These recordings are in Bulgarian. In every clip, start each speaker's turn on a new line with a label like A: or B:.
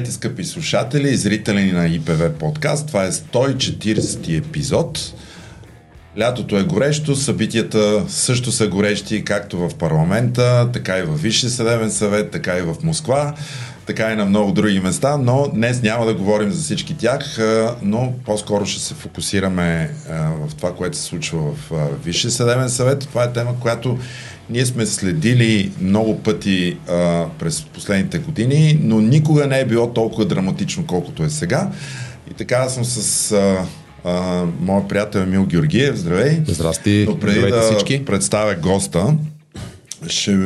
A: Здравейте, скъпи слушатели и зрители на ИПВ подкаст. Това е 140 епизод. Лятото е горещо, събитията също са горещи, както в парламента, така и в Висше съдебен съвет, така и в Москва, така и на много други места, но днес няма да говорим за всички тях, но по-скоро ще се фокусираме в това, което се случва в Висше съдебен съвет. Това е тема, която ние сме следили много пъти а, през последните години, но никога не е било толкова драматично, колкото е сега. И така съм с а, а, моят приятел Емил Георгиев. Здравей!
B: Здрасти!
A: Но преди да
B: всички!
A: представя госта, ще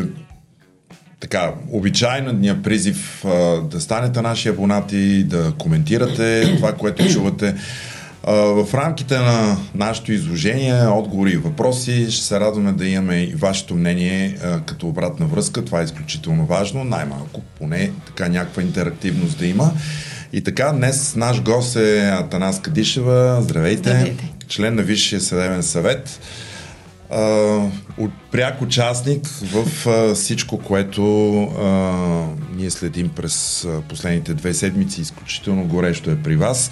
A: така, обичайният призив а, да станете наши абонати, да коментирате това, което чувате. В рамките на нашето изложение, отговори и въпроси, ще се радваме да имаме и вашето мнение като обратна връзка. Това е изключително важно. Най-малко, поне така някаква интерактивност да има. И така, днес наш гост е Атанас Кадишева. Здравейте.
C: Здравейте.
A: Член на Висшия съдебен съвет. От пряк участник в а, всичко, което а, ние следим през а, последните две седмици. Изключително горещо е при вас.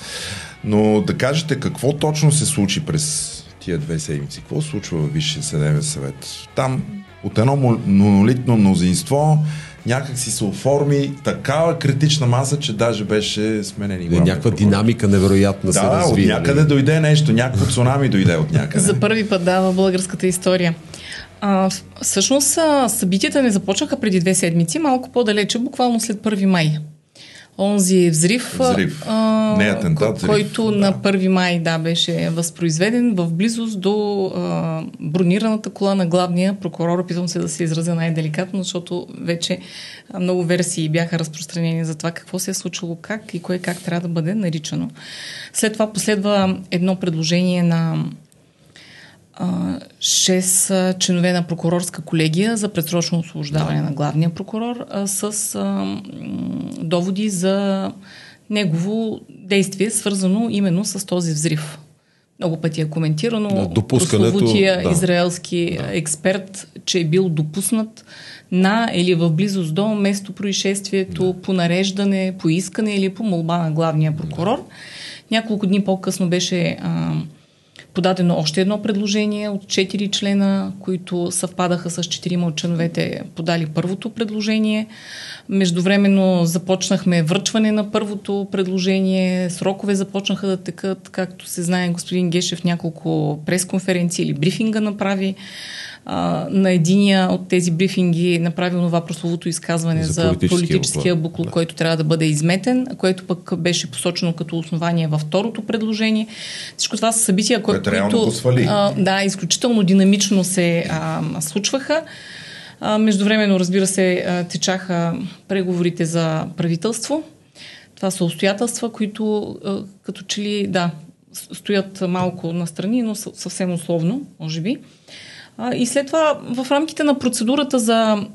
A: Но да кажете какво точно се случи през тия две седмици? Какво се случва в Висшия съдебен съвет? Там от едно монолитно мнозинство някак си се оформи такава критична маса, че даже беше сменени.
B: Е, някаква прокурор. динамика невероятна
A: да,
B: се разви.
A: от някъде нали? дойде нещо, някакво цунами дойде от някъде.
C: За първи път да в българската история. А, всъщност събитията не започнаха преди две седмици, малко по-далече, буквално след 1 май онзи взрив,
A: взрив. А, не атентат,
C: взрив. който да. на 1 май да, беше възпроизведен в близост до а, бронираната кола на главния прокурор. Опитвам се да се изразя най-деликатно, защото вече много версии бяха разпространени за това какво се е случило, как и кое как трябва да бъде наричано. След това последва едно предложение на шест членове на прокурорска колегия за предсрочно освобождаване да. на главния прокурор а, с а, доводи за негово действие, свързано именно с този взрив. Много пъти е коментирано. Да,
B: допускането...
C: да. израелски да. експерт, че е бил допуснат на или в близост до место происшествието да. по нареждане, по искане или по молба на главния прокурор. Да. Няколко дни по-късно беше а, подадено още едно предложение от четири члена, които съвпадаха с четирима от членовете подали първото предложение. Междувременно започнахме връчване на първото предложение, срокове започнаха да текат, както се знае господин Гешев няколко пресконференции или брифинга направи а, на единия от тези брифинги направи това прословото изказване за, за политическия буклук, да. който трябва да бъде изметен, което пък беше посочено като основание във второто предложение. Всичко това са събития,
A: които, които а,
C: да, изключително динамично се а, случваха. А, междувременно, разбира се, течаха преговорите за правителство. Това са обстоятелства, които като че ли, да, стоят малко настрани, но съвсем условно, може би. И след това в рамките на процедурата за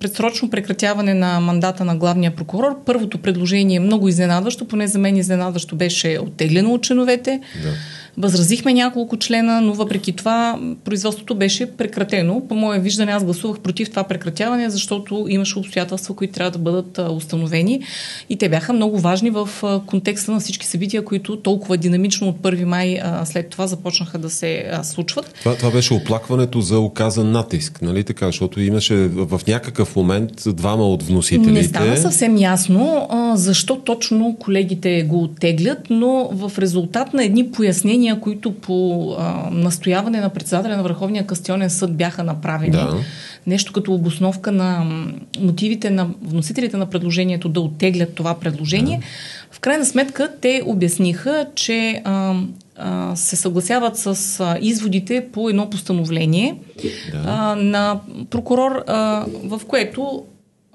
C: предсрочно прекратяване на мандата на главния прокурор, първото предложение е много изненадващо, поне за мен изненадващо беше оттеглено от членовете. Да. Възразихме няколко члена, но въпреки това производството беше прекратено. По мое виждане аз гласувах против това прекратяване, защото имаше обстоятелства, които трябва да бъдат установени и те бяха много важни в контекста на всички събития, които толкова динамично от 1 май след това започнаха да се случват.
B: Това, това беше оплакването за оказан натиск, нали така? Защото имаше в някакъв момент двама от вносителите.
C: Не стана съвсем ясно защо точно колегите го оттеглят, но в резултат на едни пояснения решения, които по а, настояване на председателя на Върховния кастионен съд бяха направени. Да. Нещо като обосновка на мотивите на вносителите на предложението да оттеглят това предложение. Да. В крайна сметка те обясниха, че а, а, се съгласяват с а, изводите по едно постановление да. а, на прокурор, а, в което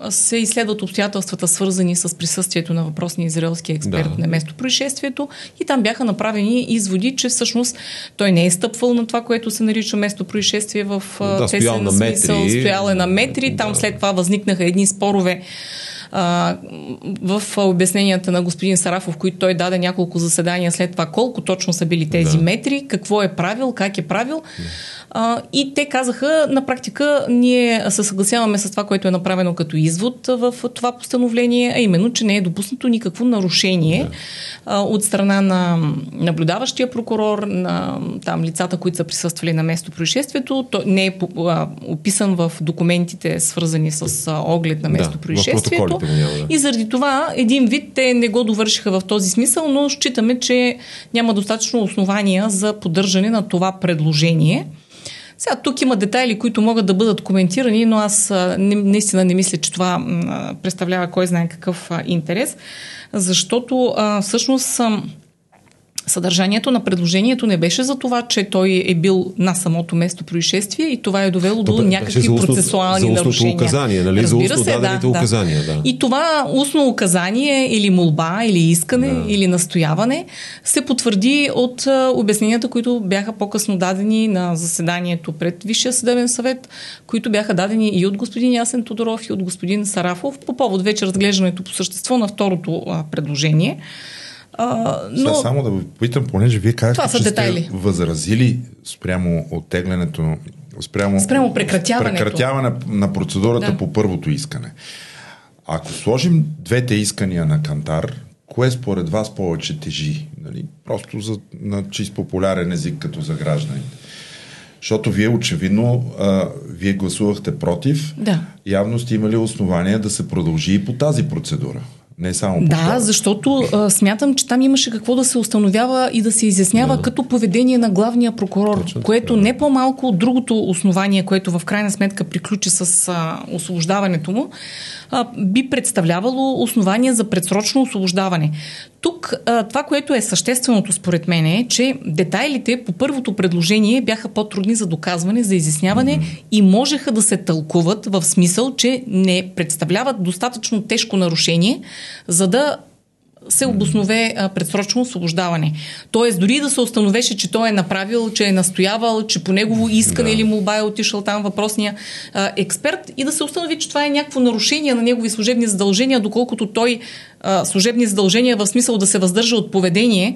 C: се изследват обстоятелствата, свързани с присъствието на въпросния израелски експерт да. на место происшествието и там бяха направени изводи, че всъщност той не е стъпвал на това, което се нарича место происшествие в
B: да, тесен
C: смисъл, стоял е на метри, там да. след това възникнаха едни спорове а, в обясненията на господин Сарафов, които той даде няколко заседания след това, колко точно са били тези да. метри, какво е правил, как е правил. Да. А, и те казаха, на практика, ние се съгласяваме с това, което е направено като извод в това постановление, а именно, че не е допуснато никакво нарушение а, от страна на наблюдаващия прокурор, на там лицата, които са присъствали на место происшествието. То не е а, описан в документите, свързани с а, оглед на место
B: Да,
C: происшествието.
B: да.
C: И заради това, един вид, те не го довършиха в този смисъл, но считаме, че няма достатъчно основания за поддържане на това предложение. Сега тук има детайли, които могат да бъдат коментирани, но аз не, наистина не мисля, че това представлява кой знае какъв интерес, защото всъщност а, съдържанието на предложението не беше за това, че той е бил на самото место происшествие и това е довело до някакви
B: за устно-
C: процесуални
B: за
C: нарушения.
B: указание, нали? За устно дадените указания, да.
C: И това устно указание или молба, или искане,
B: Да.
C: или настояване се потвърди от а, обясненията, които бяха по-късно дадени на заседанието пред Висшия съдебен съвет, които бяха дадени и от господин Ясен Тодоров, и от господин Сарафов по повод вече разглеждането по същество на второто а, предложение. А, но
A: само да ви попитам, понеже вие казахте,
C: са
A: че
C: детайли.
A: сте възразили спрямо оттеглянето, спрямо,
C: Спрямо прекратяването.
A: прекратяване на процедурата
C: Да.
A: по първото искане. Ако сложим двете искания на Кантар, кое според вас повече тежи? Нали? Просто за, на чист популярен език като за гражданите. Защото вие очевидно, а, вие гласувахте против.
C: Да.
A: Явно сте имали основания да се продължи и по тази процедура. Не само по
C: Да, защото а, смятам, че там имаше какво да се установява и да се изяснява като поведение на главния прокурор,
B: Точно
C: което
B: да.
C: не по-малко от другото основание, което в крайна сметка приключи с а, освобождаването му, а, би представлявало основание за предсрочно освобождаване. Тук а, това, което е същественото според мен е, че детайлите по първото предложение бяха по-трудни за доказване, за изясняване mm-hmm. и можеха да се тълкуват в смисъл, че не представляват достатъчно тежко нарушение, за да се обоснове а, предсрочно освобождаване. Тоест, дори да се установеше, че той е направил, че е настоявал, че по негово искане
B: Да.
C: или молба е отишъл там въпросния а, експерт и да се установи, че това е някакво нарушение на негови служебни задължения, доколкото той а, служебни задължения в смисъл да се въздържа от поведение,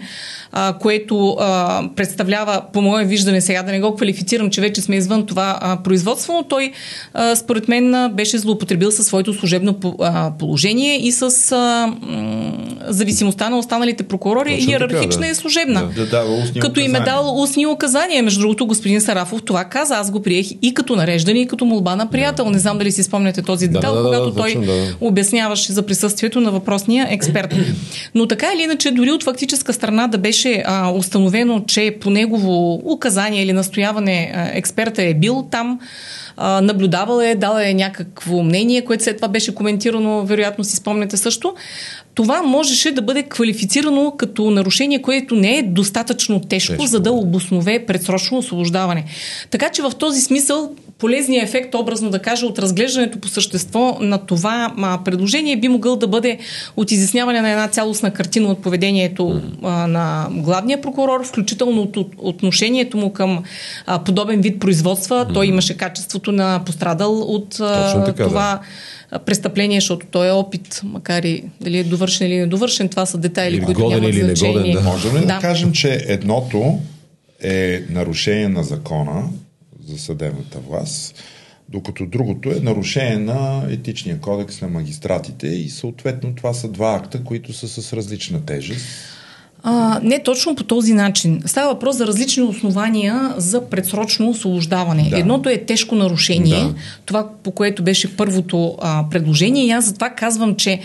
C: а, което а, представлява, по мое виждане сега, да не го квалифицирам, че вече сме извън това а, производство, но той а, според мен а, беше злоупотребил със своето служебно а, положение и с а, м, зависимостта на останалите прокурори
B: Точно така,
C: иерархична
B: да.
C: и служебна.
B: Да.
A: Да устни
C: Като им е дал устни указания. Между другото, господин Сарафов това каза. Аз го приех и като нареждане, и като молба на приятел. Не знам дали си спомняте този
B: Да,
C: детал,
B: да, да,
C: когато
B: да,
C: той
B: точно, да.
C: обясняваше за присъствието на въпросния експерт. Но така или иначе, дори от фактическа страна да беше а, установено, че по негово указание или настояване а, експерта е бил там, а, наблюдавал е, дал е някакво мнение, което след това беше коментирано, вероятно си спомняте също. Това можеше да бъде квалифицирано като нарушение, което не е достатъчно тежко,
A: Тежко,
C: за да
A: да.
C: обоснове предсрочно освобождаване. Така че в този смисъл полезният ефект, образно да кажа, от разглеждането по същество на това а, предложение би могъл да бъде от изясняване на една цялостна картина от поведението а, на главния прокурор, включително от, от отношението му към а, подобен вид производства. Той имаше качеството на пострадал от
B: Точно така, да.
C: това а, престъпление, защото той е опит, макар и дали е довършен или недовършен, това са детайли,
B: Или
C: които
B: годен
C: нямат
B: или негоден,
C: значение.
B: да.
A: Можем ли да.
C: Да.
A: кажем, че едното е нарушение на закона за съдебната власт, докато другото е нарушение на етичния кодекс на магистратите и съответно това са два акта, които са с различна тежест.
C: А, не точно по този начин. Става въпрос за различни основания за предсрочно освобождаване.
A: Да.
C: Едното е тежко нарушение,
B: Да.
C: това по което беше първото а, предложение. И аз затова казвам, че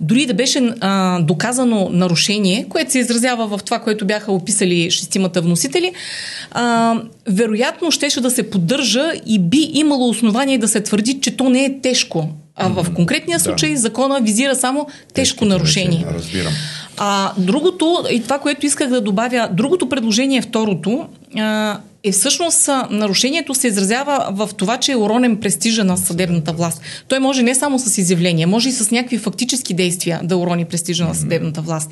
C: дори да беше а, доказано нарушение, което се изразява в това, което бяха описали шестимата вносители, а, вероятно щеше да се поддържа и би имало основание да се твърди, че то не е тежко. А в конкретния
A: Да.
C: случай закона визира само тежко нарушение.
A: Разбирам.
C: А другото, и това, което исках да добавя, другото предложение, второто, а, е всъщност нарушението се изразява в това, че е уронен престижа на съдебната власт. Той може не само с изявление, може и с някакви фактически действия да урони престижа на съдебната власт.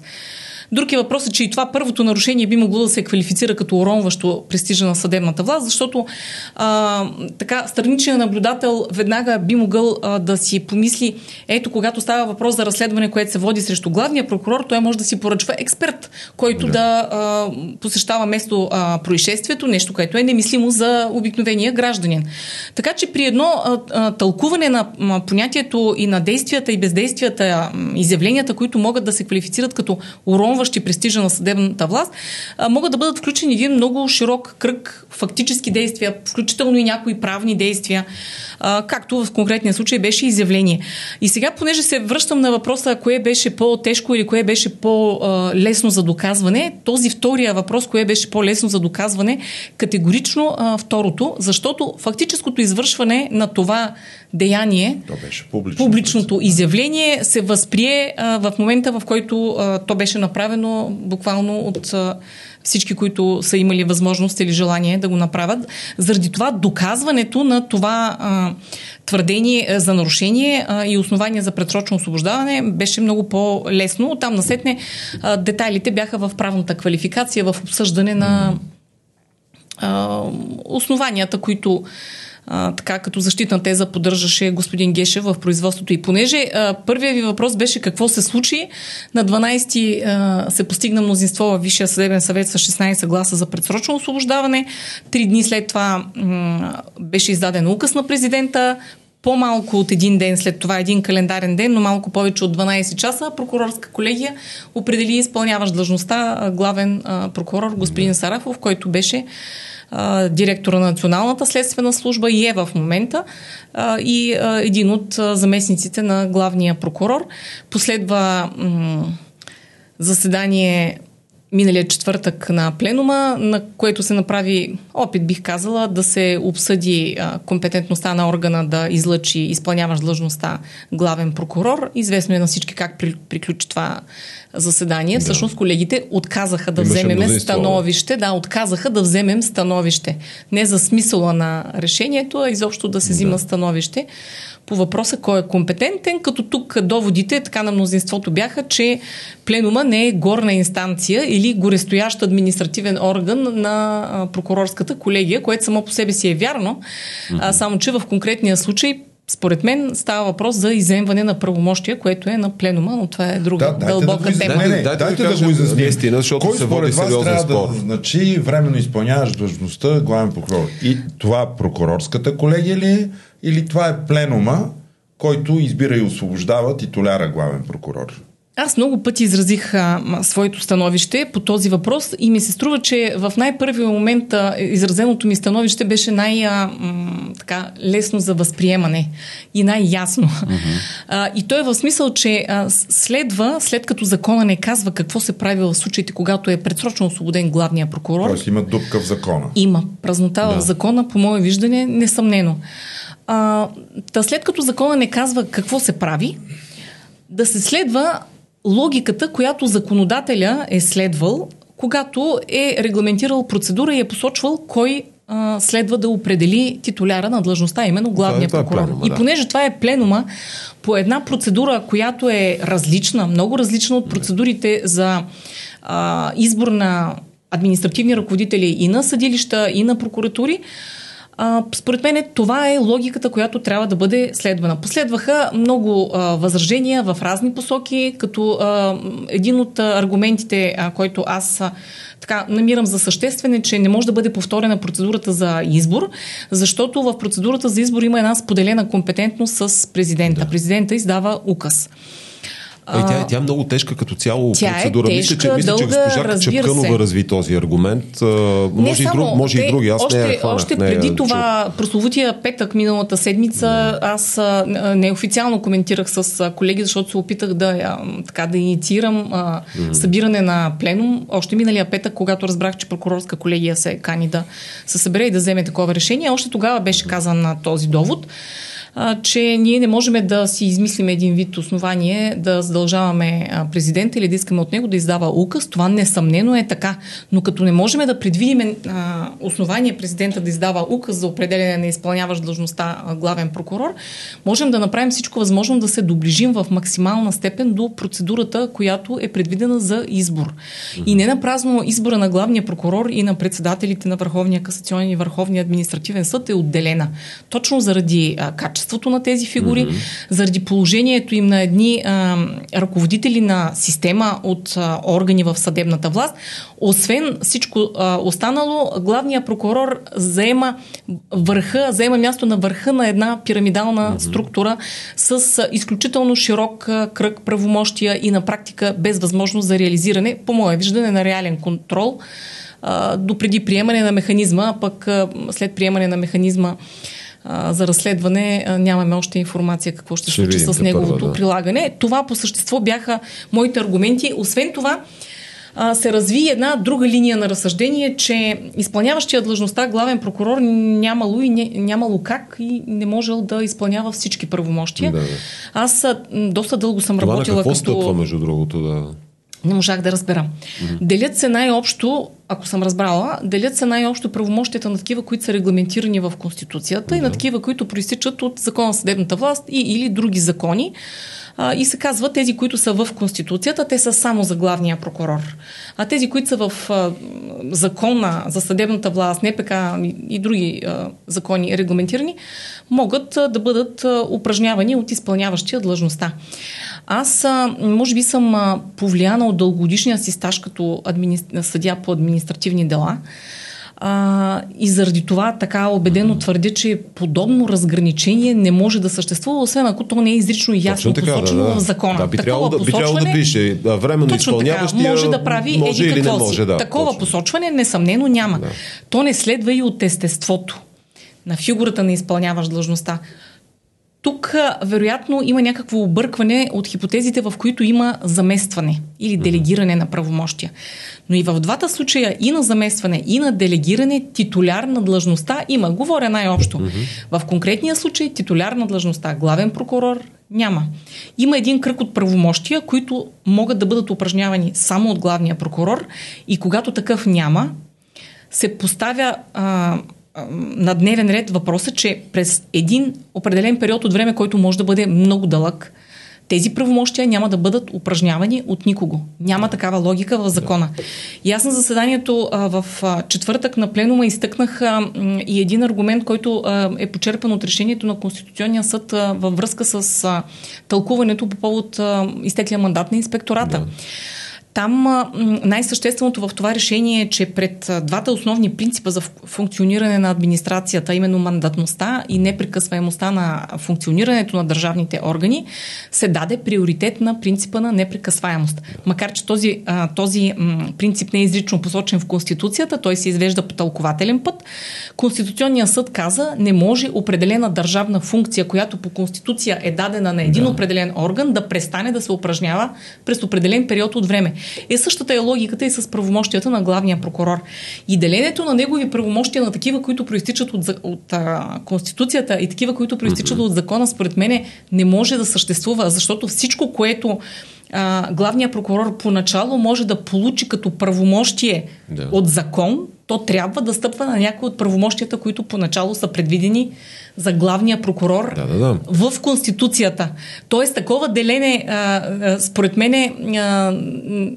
C: Друг е въпросът, че и това първото нарушение би могло да се квалифицира като уронващо престижа на съдебната власт, защото а, така страничен наблюдател веднага би могъл а, да си помисли, ето, когато става въпрос за разследване, което се води срещу главния прокурор, той може да си поръчва експерт, който да, да а, посещава место а, происшествието, нещо, което е немислимо за обикновения гражданин. Така че при едно а, а, тълкуване на а, понятието и на действията и бездействията, а, изявленията, които могат да се квалифицират като уронващи престижа на съдебната власт, могат да бъдат включени един много широк кръг фактически действия, включително и някои правни действия, както в конкретния случай беше изявление. И сега, понеже се връщам на въпроса, кое беше по-тежко или кое беше по-лесно за доказване, този втория въпрос, кое беше по-лесно за доказване, категорично а, второто, защото фактическото извършване на това деяние,
A: то беше публично,
C: публичното изявление се възприе а, в момента, в който а, то беше направено буквално от а, всички, които са имали възможност или желание да го направят. Заради това доказването на това а, твърдение за нарушение а, и основания за предсрочно освобождаване беше много по-лесно. Оттам насетне а, детайлите бяха в правната квалификация, в обсъждане на а, основанията, които а, така като защитна теза поддържаше господин Гешев в производството. И понеже а, първият ви въпрос беше какво се случи, на 12 а, се постигна мнозинство в Висшия съдебен съвет с 16 гласа за предсрочно освобождаване. Три дни след това м- беше издаден указ на президента, по-малко от един ден след това, един календарен ден, но малко повече от 12 часа, прокурорска колегия определи изпълняващ длъжността главен прокурор господин Сарафов, който беше директора на Националната следствена служба и е в момента и един от заместниците на главния прокурор. Последва заседание миналия четвъртък на пленума, на което се направи опит, бих казала, да се обсъди компетентността на органа да излъчи изпълняващ длъжността главен прокурор. Известно е на всички как при, приключи това заседание. Да. Всъщност колегите отказаха да вземем становище. Да, отказаха да вземем становище. Не за смисъла на решението, а изобщо да се да. взима становище по въпроса кой е компетентен, като тук доводите така на мнозинството бяха, че пленума не е горна инстанция или горестоящ административен орган на прокурорската колегия, което само по себе си е вярно, а, само че в конкретния случай според мен става въпрос за иземване на правомощия, което е на пленума, но това е друга да, дълбока
A: да
C: тема.
A: Не, не, дайте, дайте да, да го изясним. защото Кой се според вас трябва спор. да значи временно изпълняваш длъжността главен прокурор? И това прокурорската колегия ли е? Или това е пленума, който избира и освобождава титуляра главен прокурор?
C: Аз много пъти изразих а, своето становище по този въпрос и ми се струва, че в най-първия момент а, изразеното ми становище беше най-лесно за възприемане и най-ясно. Uh-huh. А, и то е в смисъл, че а, следва, след като закона не казва какво се прави в случаите, когато е предсрочно освободен главния прокурор.
A: Тоест има дупка в закона.
C: Има празнота да. в закона, по мое виждане, несъмнено. А, та след като закона не казва какво се прави, да се следва логиката, която законодателя е следвал, когато е регламентирал процедура и е посочвал кой а, следва да определи титуляра на длъжността, именно главния това, прокурор. Това е пленума, да. И понеже това е пленума по една процедура, която е различна, много различна от процедурите за а, избор на административни ръководители и на съдилища, и на прокуратури, а, според мен това е логиката, която трябва да бъде следвана. Последваха много а, възражения в разни посоки, като а, един от аргументите, а, който аз а, така намирам за съществен че не може да бъде повторена процедурата за избор, защото в процедурата за избор има една споделена компетентност с президента. Да. Президента издава указ.
B: А, тя, тя е много тежка като цяло
C: тя
B: е процедура.
C: Е тежка, мисля, че, мисля,
B: че госпожа Чапканова разви този аргумент. А, може, само, и, друг, може те, и други. Аз
C: още,
B: не хванах,
C: още преди не, това, чу... прословутия петък миналата седмица, да. аз неофициално коментирах с колеги, защото се опитах да, а, така, да инициирам а, mm. събиране на пленум. Още миналия петък, когато разбрах, че прокурорска колегия се кани да се събере и да вземе такова решение, още тогава беше казан на този довод. Че ние не можем да си измислим един вид основание да задължаваме президента или да искаме от него да издава указ. Това несъмнено е така. Но като не можем да предвидим основание президента да издава указ за определене на изпълняващ длъжността главен прокурор, можем да направим всичко възможно да се доближим в максимална степен до процедурата, която е предвидена за избор. И не напразно избора на главния прокурор и на председателите на Върховния касационен и Върховния административен съд е отделена. Точно заради а, качеството на тези фигури, mm-hmm. заради положението им на едни а, ръководители на система от а, органи в съдебната власт. Освен всичко а, останало, главният прокурор заема върха, заема място на върха на една пирамидална mm-hmm. структура с а, изключително широк а, кръг правомощия и на практика без възможност за реализиране, по мое виждане, на реален контрол до преди приемане на механизма, а пък след приемане на механизма а, за разследване а, нямаме още информация какво ще, ще случи с неговото първа, да. прилагане. Това по същество бяха моите аргументи. Освен това, а, се разви една друга линия на разсъждение, че изпълняващия длъжността главен прокурор нямало и не, нямало как и не можел да изпълнява всички правомощия. Да, Аз а, доста дълго съм
B: Това
C: работила
B: на какво като... стъпва, между другото, да...
C: Не можах да разбера. Mm-hmm. Делят се най-общо, ако съм разбрала, делят се най-общо правомощията на такива, които са регламентирани в Конституцията mm-hmm. и на такива, които проистичат от Закона съдебната власт и, или други закони. А, и се казва, тези, които са в Конституцията, те са само за главния прокурор. А тези, които са в а, закона за съдебната власт, НПК и, други а, закони регламентирани, могат а, да бъдат а, упражнявани от изпълняващия длъжността. Аз, а, може би, съм а, повлияна от дългогодишния си стаж като админи... съдя по административни дела. А, и заради това така убедено твърдя, че подобно разграничение не може да съществува, освен ако то не е изрично и ясно така, посочено да, да. в закона.
B: Да, би трябвало да, би трябвало да пише временно изпълняващия
C: може да прави може еди какво може, Да, Такова точно. посочване несъмнено няма. Да. То не следва и от естеството на фигурата на изпълняващ длъжността. Тук, вероятно, има някакво объркване от хипотезите, в които има заместване или делегиране на правомощия. Но и в двата случая, и на заместване, и на делегиране, титуляр на длъжността има. Говоря най-общо. В конкретния случай, титуляр на длъжността, главен прокурор, няма. Има един кръг от правомощия, които могат да бъдат упражнявани само от главния прокурор и когато такъв няма, се поставя а, на дневен ред въпроса, че през един определен период от време, който може да бъде много дълъг, тези правомощия няма да бъдат упражнявани от никого. Няма такава логика в закона. И аз на заседанието в четвъртък на пленума изтъкнах и един аргумент, който е почерпан от решението на Конституционния съд във връзка с тълкуването по повод а, изтеклия мандат на инспектората. Да. Там най-същественото в това решение е, че пред двата основни принципа за функциониране на администрацията, именно мандатността и непрекъсваемостта на функционирането на държавните органи, се даде приоритет на принципа на непрекъсваемост. Макар, че този, този принцип не е изрично посочен в Конституцията, той се извежда по тълкователен път. Конституционният съд каза, не може определена държавна функция, която по Конституция е дадена на един да. определен орган, да престане да се упражнява през определен период от време. Е същата е логиката и с правомощията на главния прокурор. И делението на негови правомощия на такива, които проистичат от, от а, Конституцията и такива, които проистичат mm-hmm. от закона, според мен не може да съществува, защото всичко, което а, главният прокурор поначало може да получи като правомощие да. от закон, то трябва да стъпва на някои от правомощията, които поначало са предвидени за главния прокурор
B: да, да, да.
C: в Конституцията. Тоест, такова делене, а, а, според мен, а,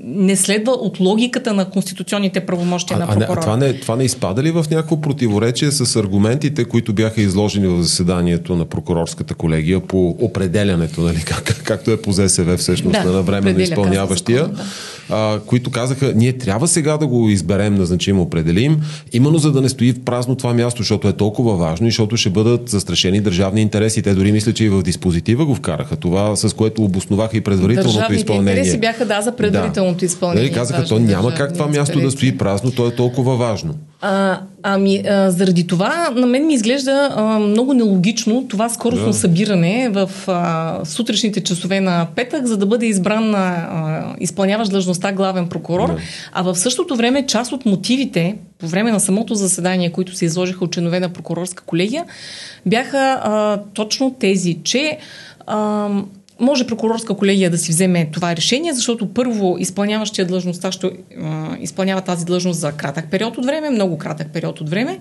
C: не следва от логиката на конституционните правомощия
B: а,
C: на прокурора.
B: А, това, не, това не изпада ли в някакво противоречие с аргументите, които бяха изложени в заседанието на прокурорската колегия по определянето, нали, как, както е по ЗСВ всъщност да, на време на изпълняващия? Закон, да а, които казаха, ние трябва сега да го изберем, назначим, определим, именно за да не стои в празно това място, защото е толкова важно и защото ще бъдат застрашени държавни интереси. Те дори мисля, че и в диспозитива го вкараха. Това, с което обосноваха и предварителното Държавните изпълнение.
C: интереси бяха да за предварителното да. изпълнение.
B: Нали, казаха, то няма как това място да стои празно, то е толкова важно.
C: А, ами, а, заради това на мен ми изглежда а, много нелогично това скоростно да. събиране в а, сутрешните часове на петък, за да бъде избран а, изпълняващ длъжността главен прокурор, да. а в същото време част от мотивите по време на самото заседание, които се изложиха от членове на прокурорска колегия, бяха а, точно тези, че а, може прокурорска колегия да си вземе това решение, защото първо изпълняващия длъжността ще а, изпълнява тази длъжност за кратък период от време, много кратък период от време.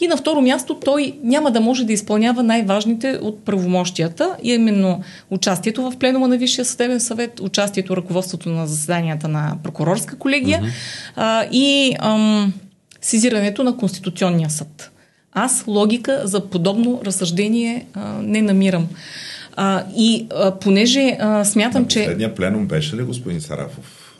C: И на второ място той няма да може да изпълнява най-важните от правомощията, именно участието в пленума на Висшия съдебен съвет, участието в ръководството на заседанията на прокурорска колегия uh-huh. а, и ам, сезирането на Конституционния съд. Аз логика за подобно разсъждение а, не намирам. А, и а, понеже а, смятам, че...
A: Последния пленум беше ли господин Сарафов?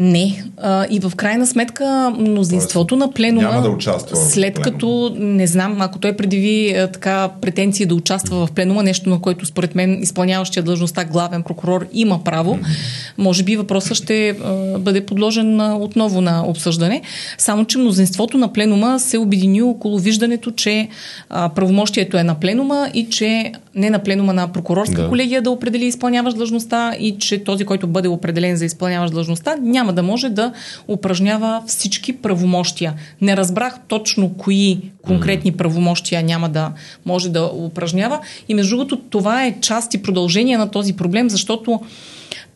C: Не. А, и в крайна сметка мнозинството Тоест, на пленума,
A: няма да участва
C: след като, не знам, ако той предяви а, така претенции да участва в пленума, нещо на което според мен изпълняващия длъжността главен прокурор има право, mm-hmm. може би въпросът ще а, бъде подложен а, отново на обсъждане. Само, че мнозинството на пленума се обедини около виждането, че а, правомощието е на пленума и че не на пленума на прокурорска да. колегия да определи изпълняващ длъжността и че този, който бъде определен за изпълняващ длъжността, няма да може да упражнява всички правомощия. Не разбрах точно кои конкретни правомощия няма да може да упражнява. И между другото, това е част и продължение на този проблем, защото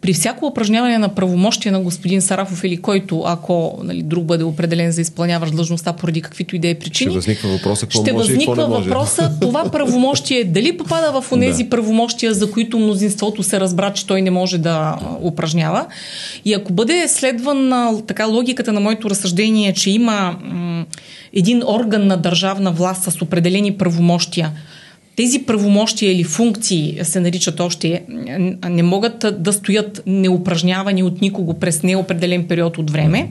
C: при всяко упражняване на правомощия на господин Сарафов или който, ако нали, друг бъде определен за изпълняващ длъжността поради каквито и да е причини,
B: ще възниква въпроса, какво
C: ще
B: може
C: възниква
B: и какво
C: не може. въпроса това правомощие дали попада в онези да. правомощия, за които мнозинството се разбра, че той не може да упражнява. И ако бъде следван така логиката на моето разсъждение, че има м- един орган на държавна власт с определени правомощия, тези правомощия или функции се наричат още, не могат да стоят неупражнявани от никого през неопределен период от време,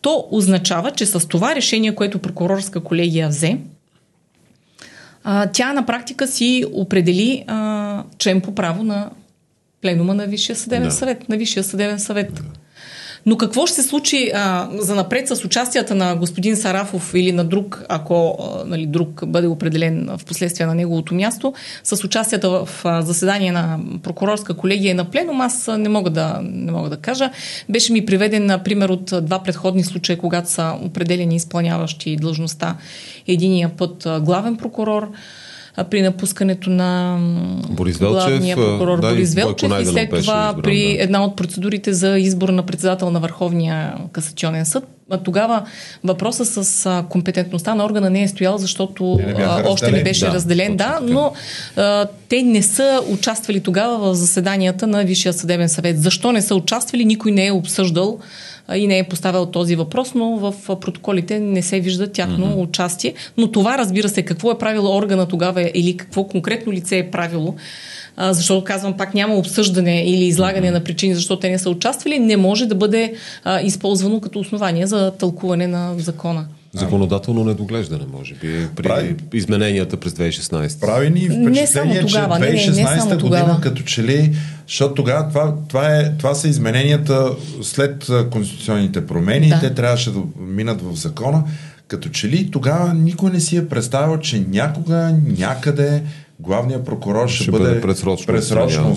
C: то означава, че с това решение, което прокурорска колегия взе, тя на практика си определи член по право на пленума на Висшия съдебен да. съвет. На Висшия съдебен съвет. Да. Но какво ще се случи а, за напред с участията на господин Сарафов или на друг, ако а, нали, друг бъде определен в последствие на неговото място, с участията в а, заседание на прокурорска колегия на пленум, аз не мога, да, не мога да кажа. Беше ми приведен, например, от два предходни случая, когато са определени изпълняващи длъжността единия път главен прокурор, при напускането на
B: Борис Велчев,
C: главния прокурор да, Борис Велчев и след това избран, при да. една от процедурите за избор на председател на Върховния касационен съд. Тогава въпроса с компетентността на органа не е стоял, защото не, не още не беше да, разделен, да, но а, те не са участвали тогава в заседанията на Висшия съдебен съвет. Защо не са участвали, никой не е обсъждал и не е поставил този въпрос, но в протоколите не се вижда тяхно mm-hmm. участие. Но това, разбира се, какво е правило органа тогава или какво конкретно лице е правило, защото казвам пак няма обсъждане или излагане mm-hmm. на причини, защо те не са участвали, не може да бъде а, използвано като основание за тълкуване на закона.
B: Законодателно недоглеждане, може би, при Прави... измененията през 2016.
A: Прави ни впечатление, че 2016 не, не година, като че ли, защото тогава това, това, е, това са измененията след конституционните промени, да. те трябваше да минат в закона, като че ли тогава никой не си е представил, че някога, някъде главният прокурор ще, ще бъде, бъде предсрочно, предсрочно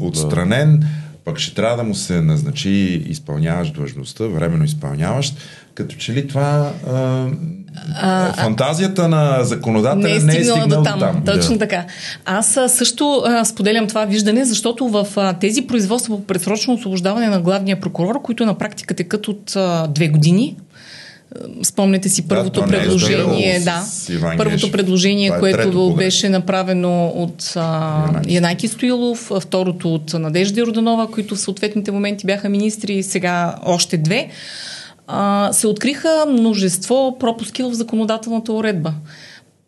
A: отстранен, да. пък ще трябва да му се назначи изпълняващ длъжността, временно изпълняващ като че ли това а, а, фантазията на законодателя не е, не е стигнала до там. там.
C: Точно да. така. Аз също а, споделям това виждане, защото в а, тези производства по предсрочно освобождаване на главния прокурор, които на практика текат от а, две години, Спомняте си първото да, е предложение, е да, първото предложение, е което беше направено от а, Янайки Стоилов, второто от Надежда Роданова, които в съответните моменти бяха министри, сега още две а, се откриха множество пропуски в законодателната уредба.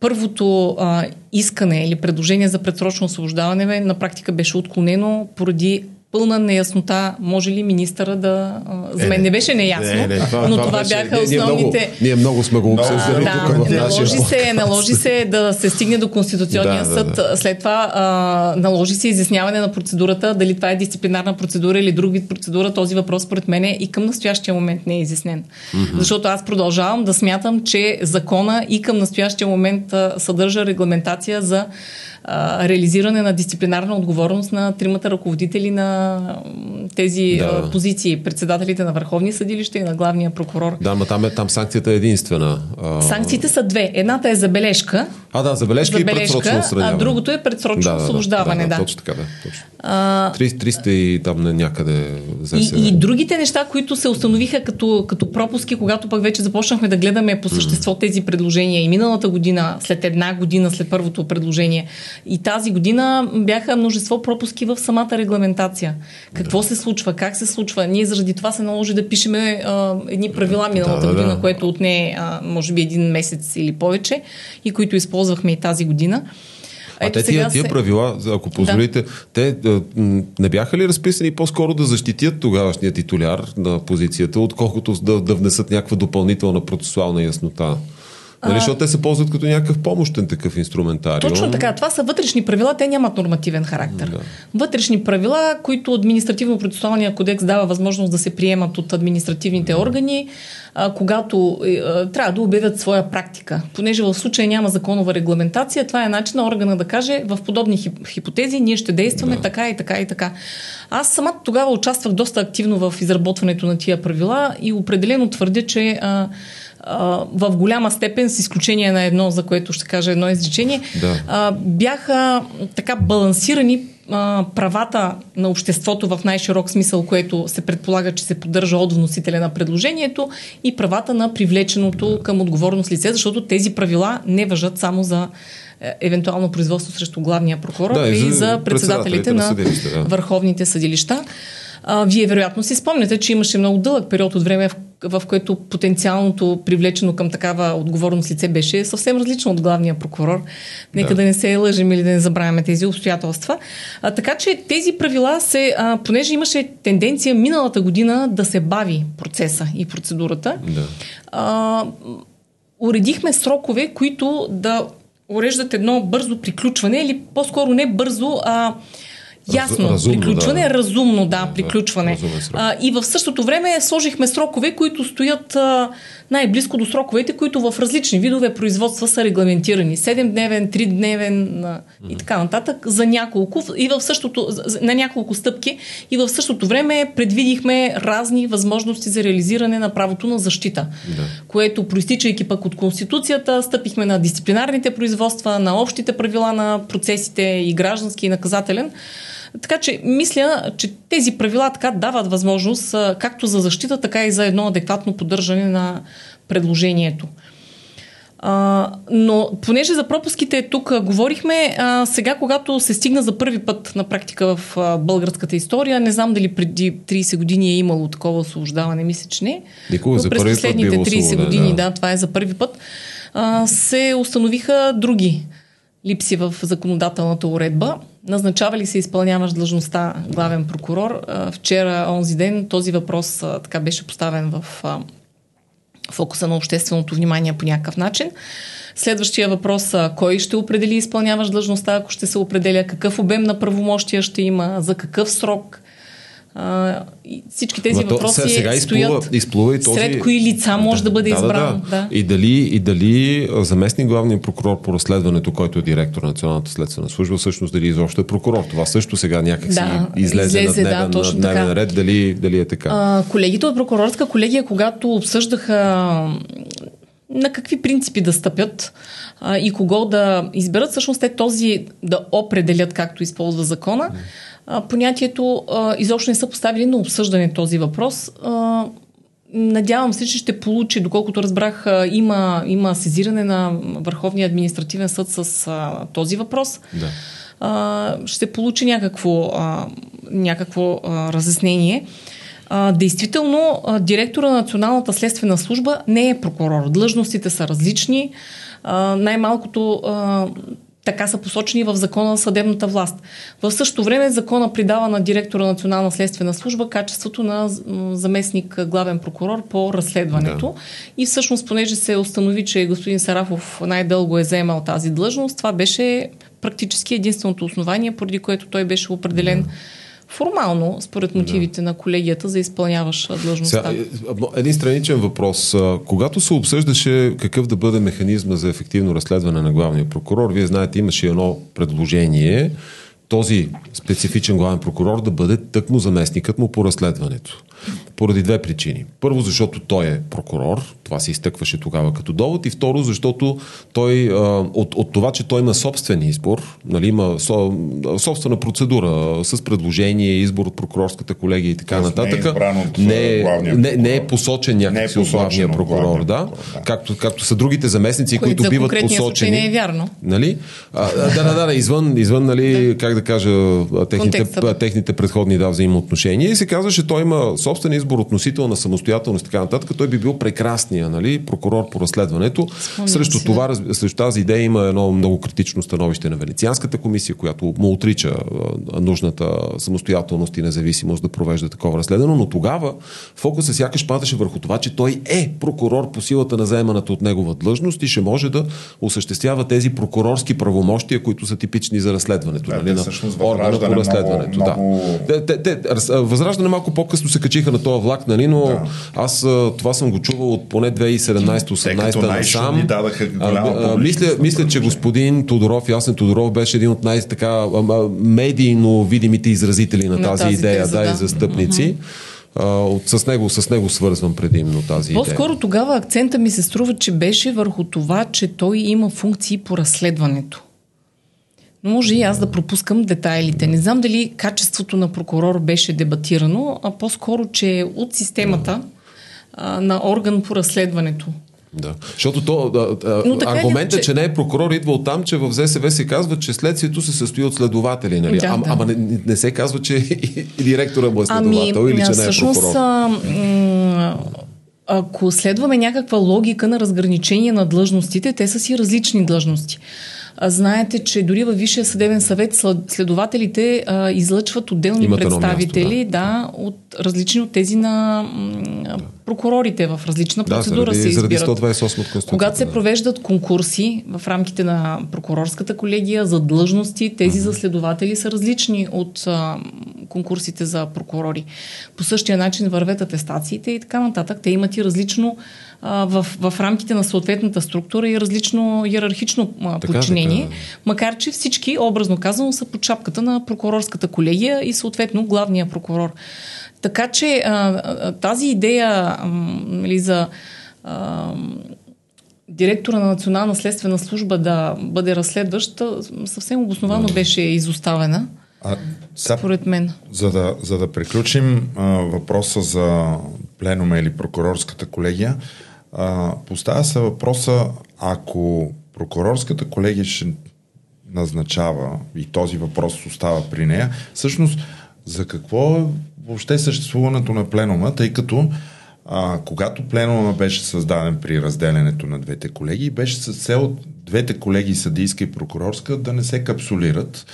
C: Първото а, искане или предложение за предсрочно освобождаване на практика беше отклонено поради пълна неяснота, може ли министъра да... За мен не беше неясно, не, не, това, но това, това беше, бяха основните... Ние много,
B: ние много сме го обсъждали да, тук в
C: наложи се, наложи се да се стигне до Конституционния да, съд. Да, да. След това а, наложи се изясняване на процедурата, дали това е дисциплинарна процедура или друг вид процедура. Този въпрос, според мен, и към настоящия момент не е изяснен. Mm-hmm. Защото аз продължавам да смятам, че закона и към настоящия момент а, съдържа регламентация за а, реализиране на дисциплинарна отговорност на тримата ръководители на тези да. а, позиции, председателите на Върховни съдилища и на главния прокурор.
B: Да, но там, е, там санкцията е единствена.
C: А... Санкциите са две. Едната е забележка.
B: А, да, забележка, забележка и предсрочно
C: А другото е предсрочно да, освобождаване. Да, да,
B: да, точно така, да. Точно. А... 300 и там някъде
C: и, и другите неща, които се установиха като, като пропуски, когато пък вече започнахме да гледаме по същество тези предложения и миналата година, след една година след първото предложение, и тази година бяха множество пропуски в самата регламентация. Какво да. се случва, как се случва. Ние заради това се наложи да пишеме а, едни правила миналата да, година, да. което отне а, може би един месец или повече и които използвахме и тази година.
B: А Ето те тия, тия се... правила, ако позволите, да. те не бяха ли разписани по-скоро да защитят тогавашния титуляр на позицията, отколкото да, да внесат някаква допълнителна процесуална яснота? Нали, защото те се ползват като някакъв помощен такъв инструментариум.
C: Точно така. Това са вътрешни правила, те нямат нормативен характер. Да. Вътрешни правила, които административно-процесуалния кодекс дава възможност да се приемат от административните органи, а, когато а, трябва да обявят своя практика. Понеже в случая няма законова регламентация, това е начин на органа да каже в подобни хип- хипотези ние ще действаме да. така и така и така. Аз самата тогава участвах доста активно в изработването на тия правила и определено твърдя, че а, в голяма степен, с изключение на едно, за което ще кажа едно изречение, да. бяха така балансирани правата на обществото в най-широк смисъл, което се предполага, че се поддържа от вносителя на предложението и правата на привлеченото към отговорност лице, защото тези правила не въжат само за е, евентуално производство срещу главния прокурор, да, и за, за председателите, председателите на, на да. върховните съдилища. А, вие вероятно си спомняте, че имаше много дълъг период от време, в, в което потенциалното привлечено към такава отговорност лице беше съвсем различно от главния прокурор. Нека да, да не се лъжим или да не забравяме тези обстоятелства. А, така че тези правила се, а, понеже имаше тенденция миналата година да се бави процеса и процедурата, да. а, уредихме срокове, които да уреждат едно бързо приключване или по-скоро не бързо, а Ясно, разумно, приключване, да. разумно, да, приключване. Да, а, и в същото време сложихме срокове, които стоят а, най-близко до сроковете, които в различни видове производства са регламентирани. 7-дневен, 3-дневен а, и така нататък за няколко, и в същото, на няколко стъпки и в същото време предвидихме разни възможности за реализиране на правото на защита, да. което проистичайки пък от Конституцията, стъпихме на дисциплинарните производства, на общите правила на процесите и граждански и наказателен. Така че мисля, че тези правила така дават възможност както за защита, така и за едно адекватно поддържане на предложението. А, но понеже за пропуските тук говорихме, а, сега когато се стигна за първи път на практика в а, българската история, не знам дали преди 30 години е имало такова освобождаване, мисля, че не.
B: Никога,
C: но през последните 30 години, да. да, това е за първи път, а, се установиха други липси в законодателната уредба. Назначава ли се изпълняваш длъжността главен прокурор? Вчера, онзи ден, този въпрос така беше поставен в фокуса на общественото внимание по някакъв начин. Следващия въпрос кой ще определи изпълняваш длъжността, ако ще се определя, какъв обем на правомощия ще има, за какъв срок а, всички тези Ма въпроси сега изплува, стоят изплува и този... сред кои лица може да, да бъде да, избран. Да, да.
B: Да. И, дали, и дали заместник главния прокурор по разследването, който е директор на Националната следствена служба, всъщност дали изобщо е прокурор. Това също сега някак да, излезе, излезе на дневен, да, точно на дневен така. ред. Дали, дали е така?
C: А, колегите от прокурорска колегия, когато обсъждаха на какви принципи да стъпят а, и кого да изберат, всъщност те този да определят, както използва закона, а, понятието изобщо не са поставили на обсъждане този въпрос. Надявам се, че ще получи, доколкото разбрах, има, има сезиране на Върховния административен съд с а, този въпрос. Да. А, ще получи някакво, а, някакво а, разяснение. А, действително, а, директора на Националната следствена служба не е прокурор. Длъжностите са различни. А, най-малкото а, така са посочени в закона на съдебната власт. В същото време закона придава на директора на Национална следствена служба качеството на заместник главен прокурор по разследването. Да. И всъщност, понеже се установи, че господин Сарафов най-дълго е заемал тази длъжност, това беше практически единственото основание, поради което той беше определен да формално, според мотивите да. на колегията, за изпълняваш длъжността. Сега,
B: е, един страничен въпрос. Когато се обсъждаше какъв да бъде механизма за ефективно разследване на главния прокурор, вие знаете, имаше едно предложение този специфичен главен прокурор да бъде тъкмо заместникът му по разследването. Поради две причини. Първо, защото той е прокурор, това се изтъкваше тогава като довод, и второ, защото той, от, от това, че той има собствен избор, нали, има со, собствена процедура с предложение, избор от прокурорската колегия и така Тоест нататък, не е, не, не, не е посочен някакси е от главния прокурор, да, да. Както, както са другите заместници, Кои които биват посочени.
C: не е вярно.
B: Нали? А, да, да, да, да, извън, извън нали, да. как да кажа, техните, техните предходни да, взаимоотношения. И се казва, че той има собствен избор, относителна самостоятелност и така нататък, той би бил прекрасния нали, прокурор по разследването. Спомням срещу, си, това, да. срещу тази идея има едно много критично становище на Венецианската комисия, която му отрича нужната самостоятелност и независимост да провежда такова разследване, но тогава фокусът сякаш падаше върху това, че той е прокурор по силата на заеманата от негова длъжност и ще може да осъществява тези прокурорски правомощия, които са типични за разследването. Да, нали, на органа по разследването. Много, да. Те, те, те, възраждане малко по-късно се качиха на този влак, нали, но да. аз това съм го чувал от поне 2017-18 насам. Мисля, мисля, че господин Тодоров, Ясен Тодоров, беше един от най-така медийно видимите изразители на, на тази, тази идея, теза, да, да, и застъпници. Uh, с, него, с него свързвам предимно тази
C: По-скоро идея. По-скоро тогава акцента ми се струва, че беше върху това, че той има функции по разследването. Но може и аз да пропускам детайлите. Не знам дали качеството на прокурор беше дебатирано, а по-скоро, че от системата а, на орган по разследването.
B: Да. Защото то, да, Но аргументът, че... че не е прокурор, идва от там, че в ЗСВ се казва, че следствието се състои от следователи. Нали? Да, а, да. Ама не, не се казва, че и директора му е следовател ами, или че не е прокурор. А, м-
C: ако следваме някаква логика на разграничение на длъжностите, те са си различни длъжности. Знаете, че дори във Висшия съдебен съвет следователите а, излъчват отделни Имат представители, място, да. да, от различни от тези на прокурорите в различна процедура
B: да, заради,
C: се избират.
B: Заради 128 от
C: Когато се провеждат конкурси в рамките на прокурорската колегия за длъжности, тези за следователи са различни от а, конкурсите за прокурори. По същия начин вървят атестациите и така нататък. Те имат и различно а, в, в рамките на съответната структура и различно иерархично а, така, подчинение. Така. Макар, че всички, образно казано, са под шапката на прокурорската колегия и съответно главния прокурор. Така че а, тази идея нали, за а, директора на Национална следствена служба да бъде разследващ, съвсем обосновано беше изоставена. А, сега, според мен.
A: За да, за да приключим а, въпроса за пленума или прокурорската колегия, а, поставя се въпроса, ако прокурорската колегия ще назначава и този въпрос остава при нея, всъщност за какво е въобще съществуването на пленума, тъй като а, когато пленума беше създаден при разделянето на двете колеги, беше с цел двете колеги, съдийска и прокурорска, да не се капсулират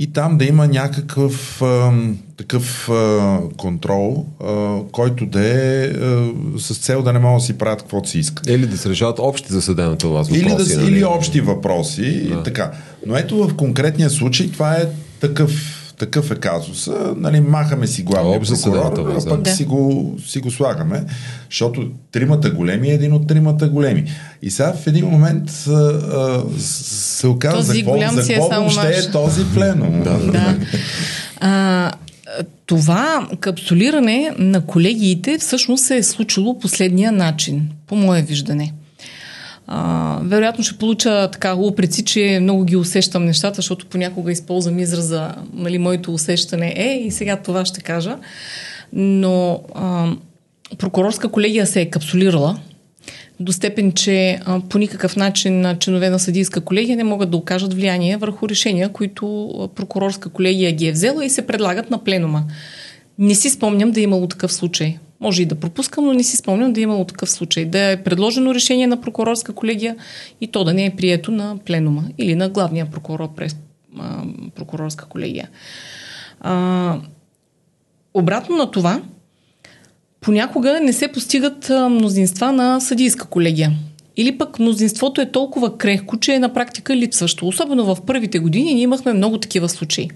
A: и там да има някакъв а, такъв а, контрол, а, който да е а, с цел да не могат да си правят каквото си искат.
B: Или да се решават общи за съдената вас въпроси.
A: Или, да, нали? или общи въпроси. Да. Така. Но ето в конкретния случай това е такъв такъв е казус. Нали, махаме си главния прокурор, а пък да. си, го, си го слагаме, защото тримата големи е един от тримата големи. И сега в един момент а, а, се оказва за какво, за какво е въобще наш. е този пленум.
C: Да. да. А, това капсулиране на колегиите всъщност се е случило последния начин, по мое виждане. А, вероятно ще получа така упреци, че много ги усещам нещата, защото понякога използвам израза, нали, моето усещане е и сега това ще кажа. Но а, прокурорска колегия се е капсулирала до степен, че а, по никакъв начин членове на съдийска колегия не могат да окажат влияние върху решения, които прокурорска колегия ги е взела и се предлагат на пленума. Не си спомням да е имало такъв случай Може и да пропускам, но не си спомням да е имало такъв случай. Да е предложено решение на прокурорска колегия и то да не е прието на пленума или на главния прокурор през а, прокурорска колегия. А, обратно на това, понякога не се постигат мнозинства на съдийска колегия. Или пък мнозинството е толкова крехко, че е на практика липсващо. Особено в първите години ние имахме много такива случаи.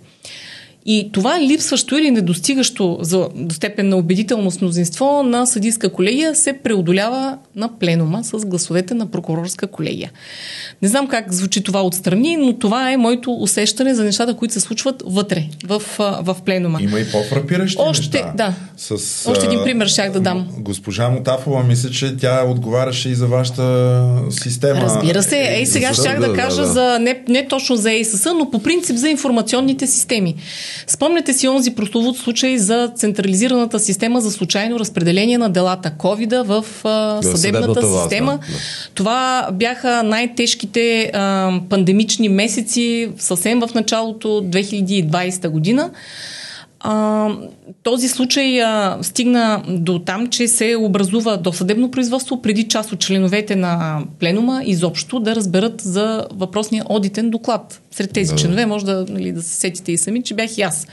C: И това липсващо или недостигащо за до степен на убедителност мнозинство на съдийска колегия се преодолява на пленума с гласовете на прокурорска колегия. Не знам как звучи това отстрани, но това е моето усещане за нещата, които се случват вътре, в, в пленума.
A: Има и по-фрапиращи
C: Още,
A: неща.
C: Да. С, Още един пример щях да дам.
A: Госпожа Мотафова, мисля, че тя отговаряше и за вашата система.
C: Разбира се. Ей, сега щях да, да кажа да, да. за не, не точно за ЕСС, но по принцип за информационните системи. Спомняте си онзи прословут случай за централизираната система за случайно разпределение на делата COVID в а, съдебната, съдебната система. Да. Това бяха най-тежките а, пандемични месеци, съвсем в началото 2020 година. А, този случай а, стигна до там, че се образува до съдебно производство преди част от членовете на пленума изобщо да разберат за въпросния одитен доклад. Сред тези да. членове може да, нали, да се сетите и сами, че бях и аз.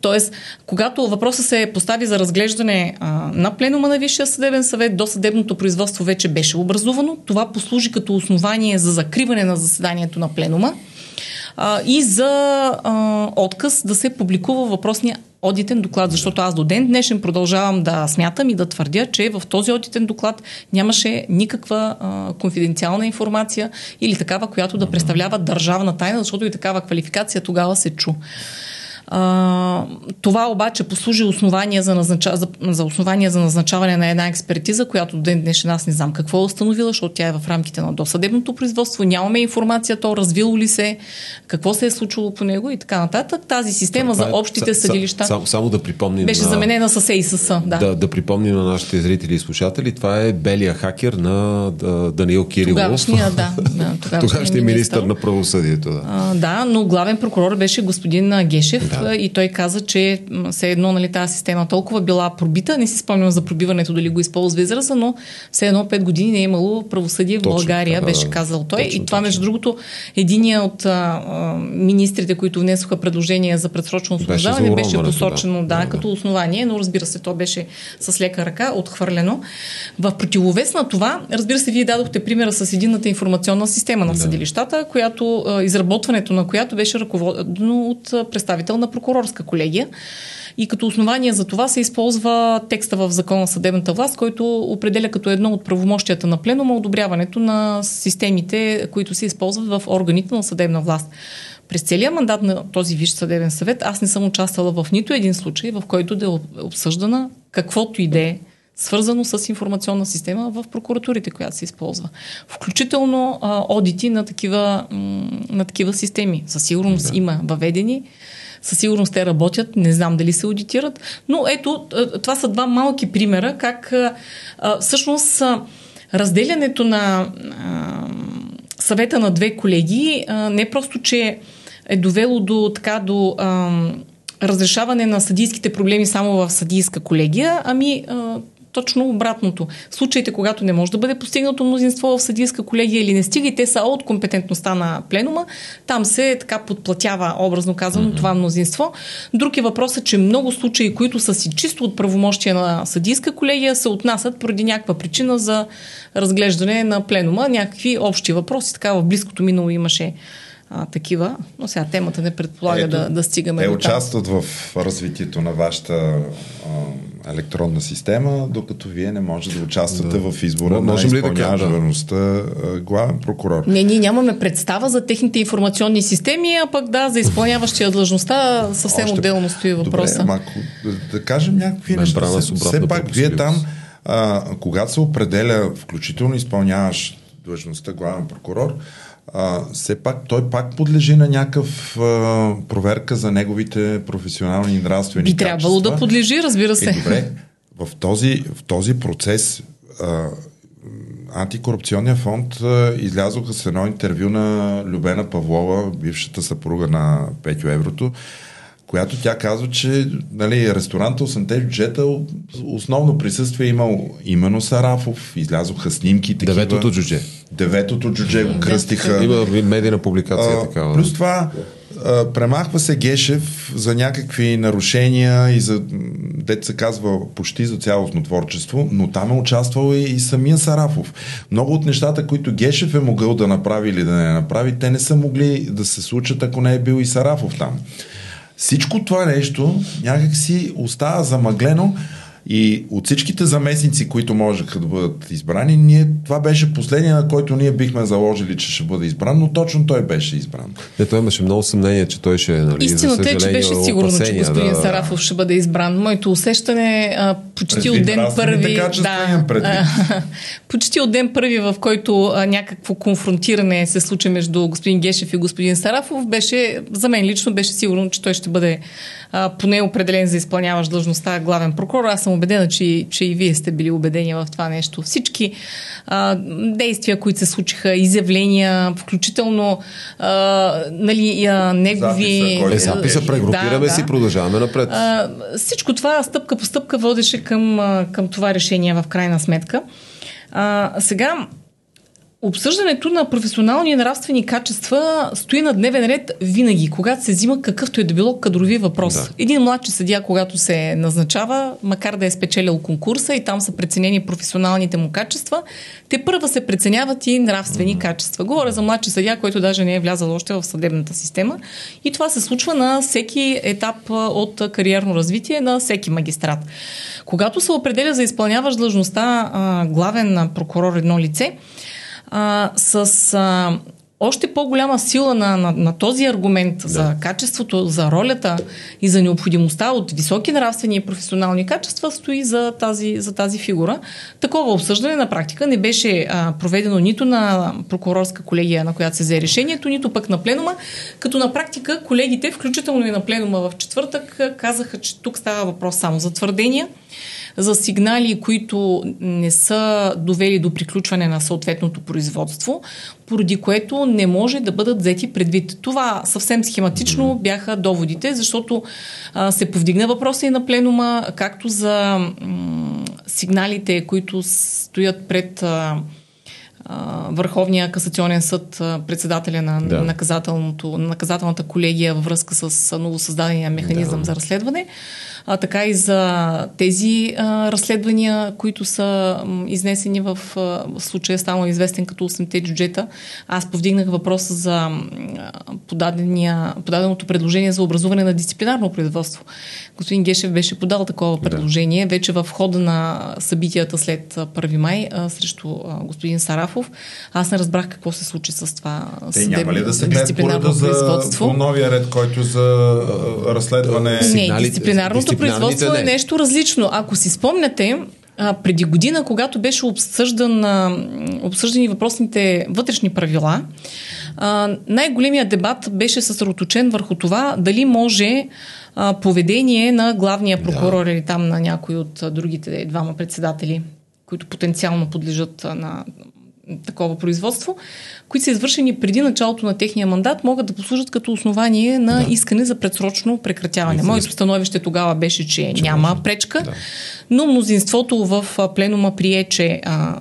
C: Тоест, когато въпросът се постави за разглеждане а, на пленума на Висшия съдебен съвет, до съдебното производство вече беше образувано. Това послужи като основание за закриване на заседанието на пленума а, и за а, отказ да се публикува въпросния одитен доклад, защото аз до ден днешен продължавам да смятам и да твърдя, че в този одитен доклад нямаше никаква а, конфиденциална информация или такава, която да представлява държавна тайна, защото и такава квалификация тогава се чу. А, това обаче послужи основание за, назнача, за, за основание за назначаване на една експертиза, която до ден днешен аз не знам какво е установила, защото тя е в рамките на досъдебното производство. Нямаме информация то развило ли се, какво се е случило по него и така нататък. Тази система това, за е общите са, съдилища
B: само, само да припомним
C: беше на, заменена с ЕИСС. Да.
B: Да, да припомним на нашите зрители и слушатели, това е белия хакер на да, Даниил Кирилов.
C: Тогавашния, да. да
B: тогавашния министър на правосъдието. Да.
C: А, да, но главен прокурор беше господин Гешев. Да да. и той каза, че все едно нали, тази система толкова била пробита, не си спомням за пробиването дали го използва израза, но все едно 5 години не е имало правосъдие в точно, България, да, беше казал той. Точно, и това, между другото, единия от а, а, министрите, които внесоха предложение за предсрочно освобождаване, беше, беше посочено да, да, да, като основание, но разбира се, то беше с лека ръка отхвърлено. В противовес на това, разбира се, вие дадохте примера с единната информационна система на да. съдилищата, която изработването на която беше ръководено от представител на прокурорска колегия. И като основание за това се използва текста в закона съдебната власт, който определя като едно от правомощията на пленума одобряването на системите, които се използват в органите на съдебна власт. През целия мандат на този Висш съдебен съвет аз не съм участвала в нито един случай, в който да е обсъждана каквото и да е свързано с информационна система в прокуратурите, която се използва. Включително а, одити на такива, на такива системи. Със сигурност да. има въведени със сигурност те работят, не знам дали се аудитират, но ето, това са два малки примера, как а, всъщност а, разделянето на съвета на две колеги не просто, че е довело до така до разрешаване на съдийските проблеми само в съдийска колегия, ами точно обратното. В случаите, когато не може да бъде постигнато мнозинство в съдийска колегия или не стига и те са от компетентността на пленума, там се така подплатява, образно казано, mm-hmm. това мнозинство. Друг е въпросът, че много случаи, които са си чисто от правомощия на съдийска колегия, се отнасят поради някаква причина за разглеждане на пленума, някакви общи въпроси. Така в близкото минало имаше а, такива, но сега темата не предполага Ето, да, да стигаме
A: Те участват в развитието на вашата а, електронна система, докато вие не можете да участвате да. в избора на изпълняваща да. главен прокурор.
C: Не, ние нямаме представа за техните информационни системи, а пък да, за изпълняващия длъжността съвсем Още... отделно стои въпроса.
A: Добре, ако, да, да кажем някакви неща. Все пак вие там, а, когато се определя, включително изпълняваш длъжността главен прокурор, а, все пак той пак подлежи на някакъв а, проверка за неговите професионални и нравствени
C: Би трябвало да подлежи, разбира се.
A: Е, добре, в този, в този процес а, Антикорупционния фонд а, излязоха с едно интервю на Любена Павлова, бившата съпруга на Петю Еврото, която тя казва, че нали, ресторанта 8-те бюджета основно присъствие е имал именно Сарафов, излязоха снимки. Такива.
B: Деветото джудже.
A: Деветото джудже го кръстиха.
B: Има медийна публикация а, такава.
A: Плюс това, а, премахва се Гешев за някакви нарушения и за, дет се казва, почти за цялостно творчество, но там е участвал и, и самия Сарафов. Много от нещата, които Гешев е могъл да направи или да не направи, те не са могли да се случат, ако не е бил и Сарафов там. Всичко това нещо някак си остава замъглено и от всичките заместници, които можеха да бъдат избрани, ние, това беше последния, на който ние бихме заложили, че ще бъде избран, но точно той беше избран.
B: Не, той имаше много съмнение, че той ще нали,
C: Истината е, че беше сигурно, че господин да... Сарафов ще бъде избран. Моето усещане а, почти от ден първи...
A: Да, а,
C: почти от ден първи, в който а, някакво конфронтиране се случи между господин Гешев и господин Сарафов, беше, за мен лично беше сигурно, че той ще бъде а, поне определен за изпълняваш длъжността главен прокурор. Аз съм убедена, че, че и вие сте били убедени в това нещо. Всички а, действия, които се случиха, изявления, включително а, нали, а, негови...
B: Записа, е, записа прегрупираме да, си, да. продължаваме напред.
C: А, всичко това стъпка по стъпка водеше към, към това решение в крайна сметка. А, сега, Обсъждането на професионални и нравствени качества стои на дневен ред винаги, когато се взима какъвто е да било кадрови въпрос. Да. Един младши съдия, когато се назначава, макар да е спечелил конкурса и там са преценени професионалните му качества, те първа се преценяват и нравствени mm-hmm. качества. Говоря за младши съдия, който даже не е влязал още в съдебната система. И това се случва на всеки етап от кариерно развитие на всеки магистрат. Когато се определя за изпълняващ длъжността главен прокурор едно лице, а, с а, още по-голяма сила на, на, на този аргумент да. за качеството, за ролята и за необходимостта от високи нравствени и професионални качества стои за тази, за тази фигура. Такова обсъждане на практика не беше а, проведено нито на прокурорска колегия, на която се взе решението, нито пък на пленума, като на практика колегите, включително и на пленума в четвъртък, казаха, че тук става въпрос само за твърдения за сигнали, които не са довели до приключване на съответното производство, поради което не може да бъдат взети предвид. Това съвсем схематично бяха доводите, защото а, се повдигна въпроса и на пленума, както за м- сигналите, които стоят пред а, Върховния касационен съд, председателя на да. наказателното, наказателната колегия във връзка с новосъздадения механизъм да. за разследване а, така и за тези а, разследвания, които са м, изнесени в, а, в случая станал известен като 8-те джуджета. Аз повдигнах въпроса за подаденото предложение за образуване на дисциплинарно производство. Господин Гешев беше подал такова предложение да. вече в хода на събитията след 1 май а, срещу а, господин Сарафов. Аз не разбрах какво се случи с това
A: Те съдеб... няма ли да се дисциплинарно производство. За, по новия ред, който за а, разследване...
C: Не, дисциплинарното производство не. е нещо различно. Ако си спомняте, а, преди година, когато беше обсъждан, а, обсъждани въпросните вътрешни правила, а, най-големият дебат беше съсредоточен върху това дали може а, поведение на главния прокурор да. или там на някой от другите двама председатели, които потенциално подлежат на такова производство, които са извършени преди началото на техния мандат, могат да послужат като основание на да. искане за предсрочно прекратяване. Моето становище тогава беше, че, че няма може. пречка, да. но мнозинството в пленума прие, че а,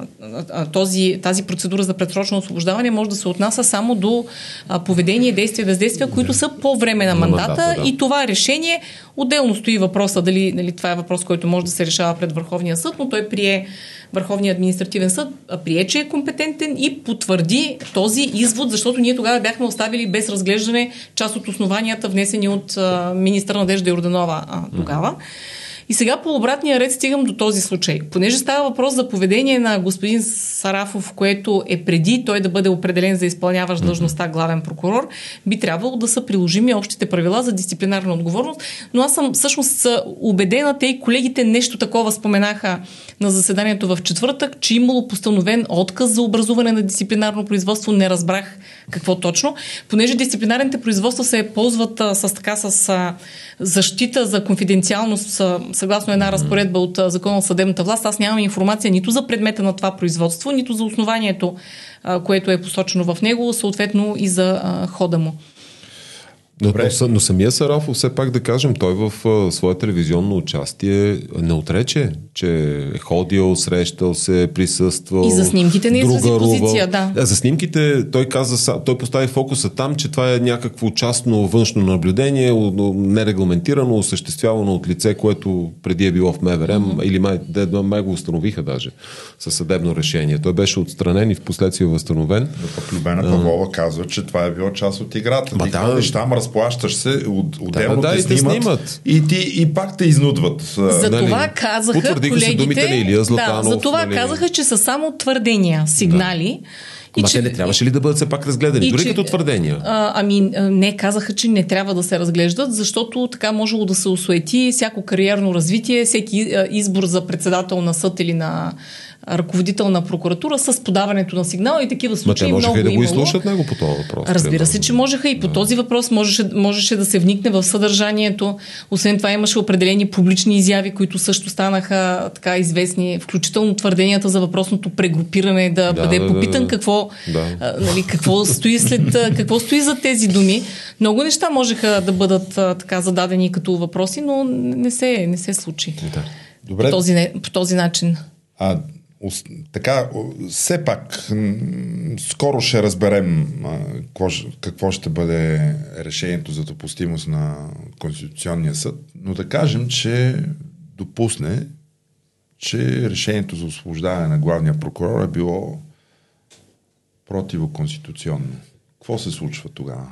C: а, този, тази процедура за предсрочно освобождаване може да се отнася само до а, поведение, действия, бездействия, които са по време на мандата, мандата да. и това решение отделно стои въпроса дали, дали това е въпрос, който може да се решава пред Върховния съд, но той прие Върховния административен съд прие, че е компетентен и потвърди този извод, защото ние тогава бяхме оставили без разглеждане част от основанията, внесени от министър Надежда Йорданова тогава. Mm-hmm. И сега по обратния ред стигам до този случай. Понеже става въпрос за поведение на господин Сарафов, което е преди той да бъде определен за изпълняващ длъжността главен прокурор, би трябвало да са приложими общите правила за дисциплинарна отговорност. Но аз съм всъщност убедена, те и колегите нещо такова споменаха на заседанието в четвъртък, че имало постановен отказ за образуване на дисциплинарно производство. Не разбрах какво точно. Понеже дисциплинарните производства се ползват с така с защита за конфиденциалност съгласно една разпоредба от Закона за съдебната власт, аз нямам информация нито за предмета на това производство, нито за основанието, което е посочено в него, съответно и за хода му.
B: Но, но, но самия Сарафов, все пак да кажем, той в а, свое телевизионно участие не отрече, че е ходил, срещал се, присъствал.
C: И за снимките не изрази позиция, да.
B: Е, за снимките той каза, той постави фокуса там, че това е някакво частно външно наблюдение, нерегламентирано, осъществявано от лице, което преди е било в МВР, mm-hmm. или май, да, май го установиха даже със съдебно решение. Той беше отстранен и в последствие възстановен.
A: Да, пък Любена Павлова казва, че това е било част от играта. Ти да, разплащаш се, от, отделно да, да, те, снимат, снимат. И, ти, и пак те изнудват.
C: За нали? това казаха колегите... Се думите на Илия Златанов, да, за това нали? казаха, че са само твърдения, сигнали. Да.
B: И Ама че, те не трябваше ли да бъдат все пак разгледани, дори че, като твърдения?
C: А, ами не, казаха, че не трябва да се разглеждат, защото така можело да се осуети всяко кариерно развитие, всеки избор за председател на съд или на ръководител на прокуратура с подаването на сигнал и такива случаи
B: Ма те
C: много
B: да го изслушат него по този въпрос.
C: Разбира се, че можеха и по да. този въпрос можеше, можеше да се вникне в съдържанието. Освен това имаше определени публични изяви, които също станаха така известни, включително твърденията за въпросното прегрупиране, да, да бъде да, попитан да, да. какво, да. Нали, какво, стои след, какво стои за тези думи. Много неща можеха да бъдат а, така зададени като въпроси, но не се, не се случи. Да. Добре. По, този, по този начин.
A: А така, все пак, скоро ще разберем какво, ще бъде решението за допустимост на Конституционния съд, но да кажем, че допусне, че решението за освобождаване на главния прокурор е било противоконституционно. Какво се случва тогава?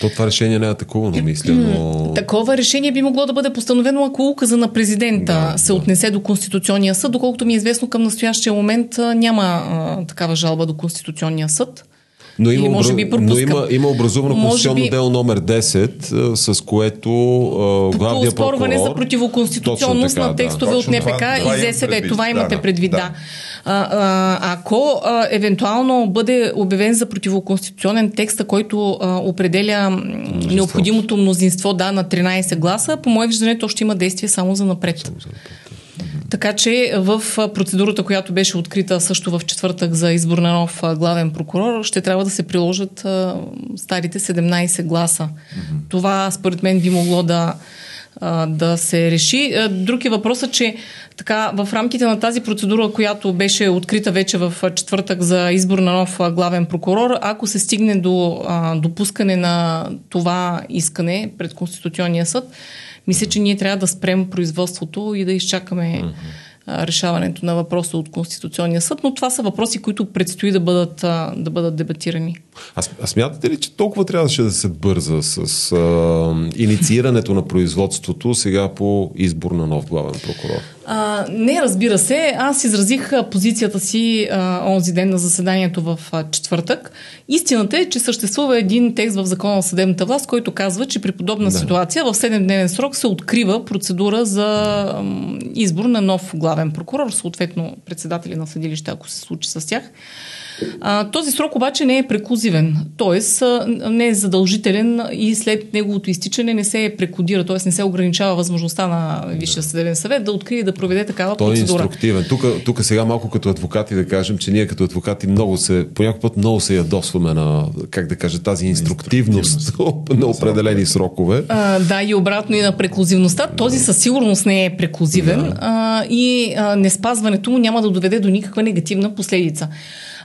B: То това решение не е атакувано, мисля, но...
C: Такова решение би могло да бъде постановено, ако указа на президента да, се да. отнесе до Конституционния съд. Доколкото ми е известно към настоящия момент няма а, такава жалба до Конституционния съд.
B: Но има, може би но има, има образувано конституционно би... дело номер 10, с което а, главния прокурор...
C: за противоконституционност така, на текстове да. от НПК това, и ЗСВ. Това, имате предвид, да. да. А, а, ако а, евентуално бъде обявен за противоконституционен текст, който а, определя мнозинство. необходимото мнозинство да, на 13 гласа, по мое виждане то ще има действие само за напред. Само за напред. Така че в процедурата, която беше открита също в четвъртък за избор на нов главен прокурор, ще трябва да се приложат старите 17 гласа. Mm-hmm. Това според мен би могло да, да се реши. Друг е въпросът, че така, в рамките на тази процедура, която беше открита вече в четвъртък за избор на нов главен прокурор, ако се стигне до а, допускане на това искане пред Конституционния съд, мисля, че ние трябва да спрем производството и да изчакаме mm-hmm. Решаването на въпроса от Конституционния съд, но това са въпроси, които предстои да бъдат, да бъдат дебатирани.
B: А, а смятате ли, че толкова трябваше да се бърза с а, инициирането на производството сега по избор на нов главен прокурор?
C: А, не, разбира се. Аз изразих позицията си а, онзи ден на заседанието в а, четвъртък. Истината е, че съществува един текст в Закона на съдебната власт, който казва, че при подобна да. ситуация в 7-дневен срок се открива процедура за а, избор на нов главен прокурор, съответно председатели на съдилища, ако се случи с тях. А, този срок обаче не е преклузивен, т.е. не е задължителен и след неговото изтичане не се прекодира, т.е. не се ограничава възможността на Висшия съдебен съвет да открие и да проведе такава
B: Той
C: е процедура.
B: Той е инструктивен. Тук, тук сега малко като адвокати да кажем, че ние като адвокати много се, по някакъв път много се ядосваме на, как да кажа, тази инструктивност на определени срокове.
C: А, да, и обратно и на преклузивността. Този със сигурност не е преклузивен да. а, и а, неспазването му няма да доведе до никаква негативна последица.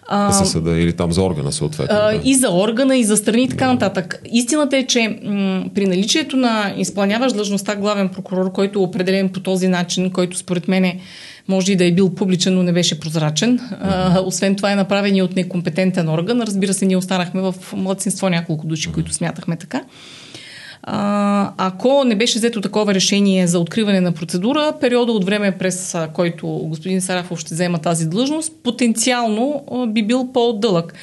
B: А, за съда или там за органа съответно.
C: Да. И за органа, и за страни и така нататък. Истината е, че м- при наличието на изпълняващ длъжността главен прокурор, който е определен по този начин, който според мен е, може и да е бил публичен, но не беше прозрачен. А, освен това е направен и от некомпетентен орган. Разбира се, ние останахме в младсинство няколко души, които смятахме така. А, ако не беше взето такова решение за откриване на процедура, периода от време през който господин Сарафов ще взема тази длъжност, потенциално би бил по-дълъг.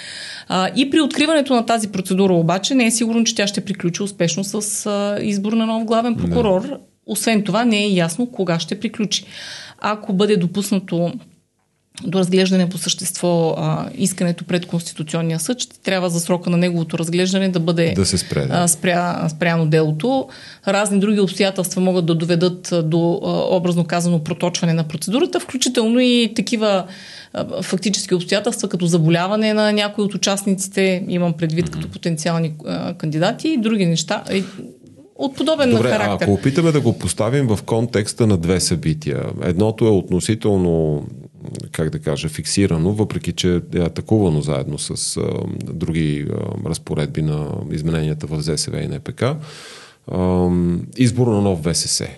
C: А, и при откриването на тази процедура обаче не е сигурно, че тя ще приключи успешно с а, избор на нов главен прокурор. Не. Освен това не е ясно кога ще приключи. Ако бъде допуснато до разглеждане по същество а, искането пред Конституционния съд, ще трябва за срока на неговото разглеждане да бъде
B: да се спре, да.
C: а, спря, спряно делото. Разни други обстоятелства могат да доведат до, а, образно казано, проточване на процедурата, включително и такива а, фактически обстоятелства, като заболяване на някои от участниците, имам предвид mm-hmm. като потенциални а, кандидати и други неща от подобен
B: Добре,
C: характер.
B: ако опитаме да го поставим в контекста на две събития. Едното е относително как да кажа, фиксирано, въпреки че е атакувано заедно с а, други а, разпоредби на измененията в ЗСВ и НПК. А, избор на нов ВСС.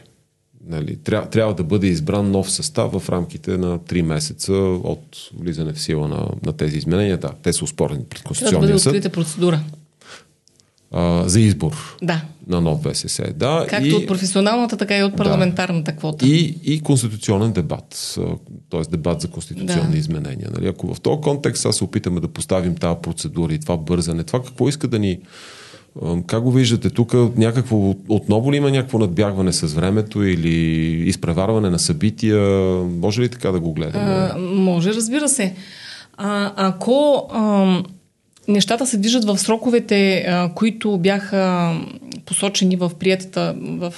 B: Нали, трябва, трябва да бъде избран нов състав в рамките на 3 месеца от влизане в сила на, на тези изменения. Да, те са успорени пред Конституционния съд.
C: Трябва да бъде процедура
B: а, за избор
C: да.
B: на нов ВСС. Да,
C: Както и, от професионалната, така и от парламентарната
B: да.
C: квота.
B: И, и конституционен дебат, т.е. дебат за конституционни да. изменения. Нали? Ако в този контекст сега се опитаме да поставим тази процедура и това бързане, това какво иска да ни... Как го виждате тук? Някакво, отново ли има някакво надбягване с времето или изпреварване на събития? Може ли така да го гледаме? А,
C: може, разбира се. А, ако... А, нещата се движат в сроковете, които бяха посочени в приятата, в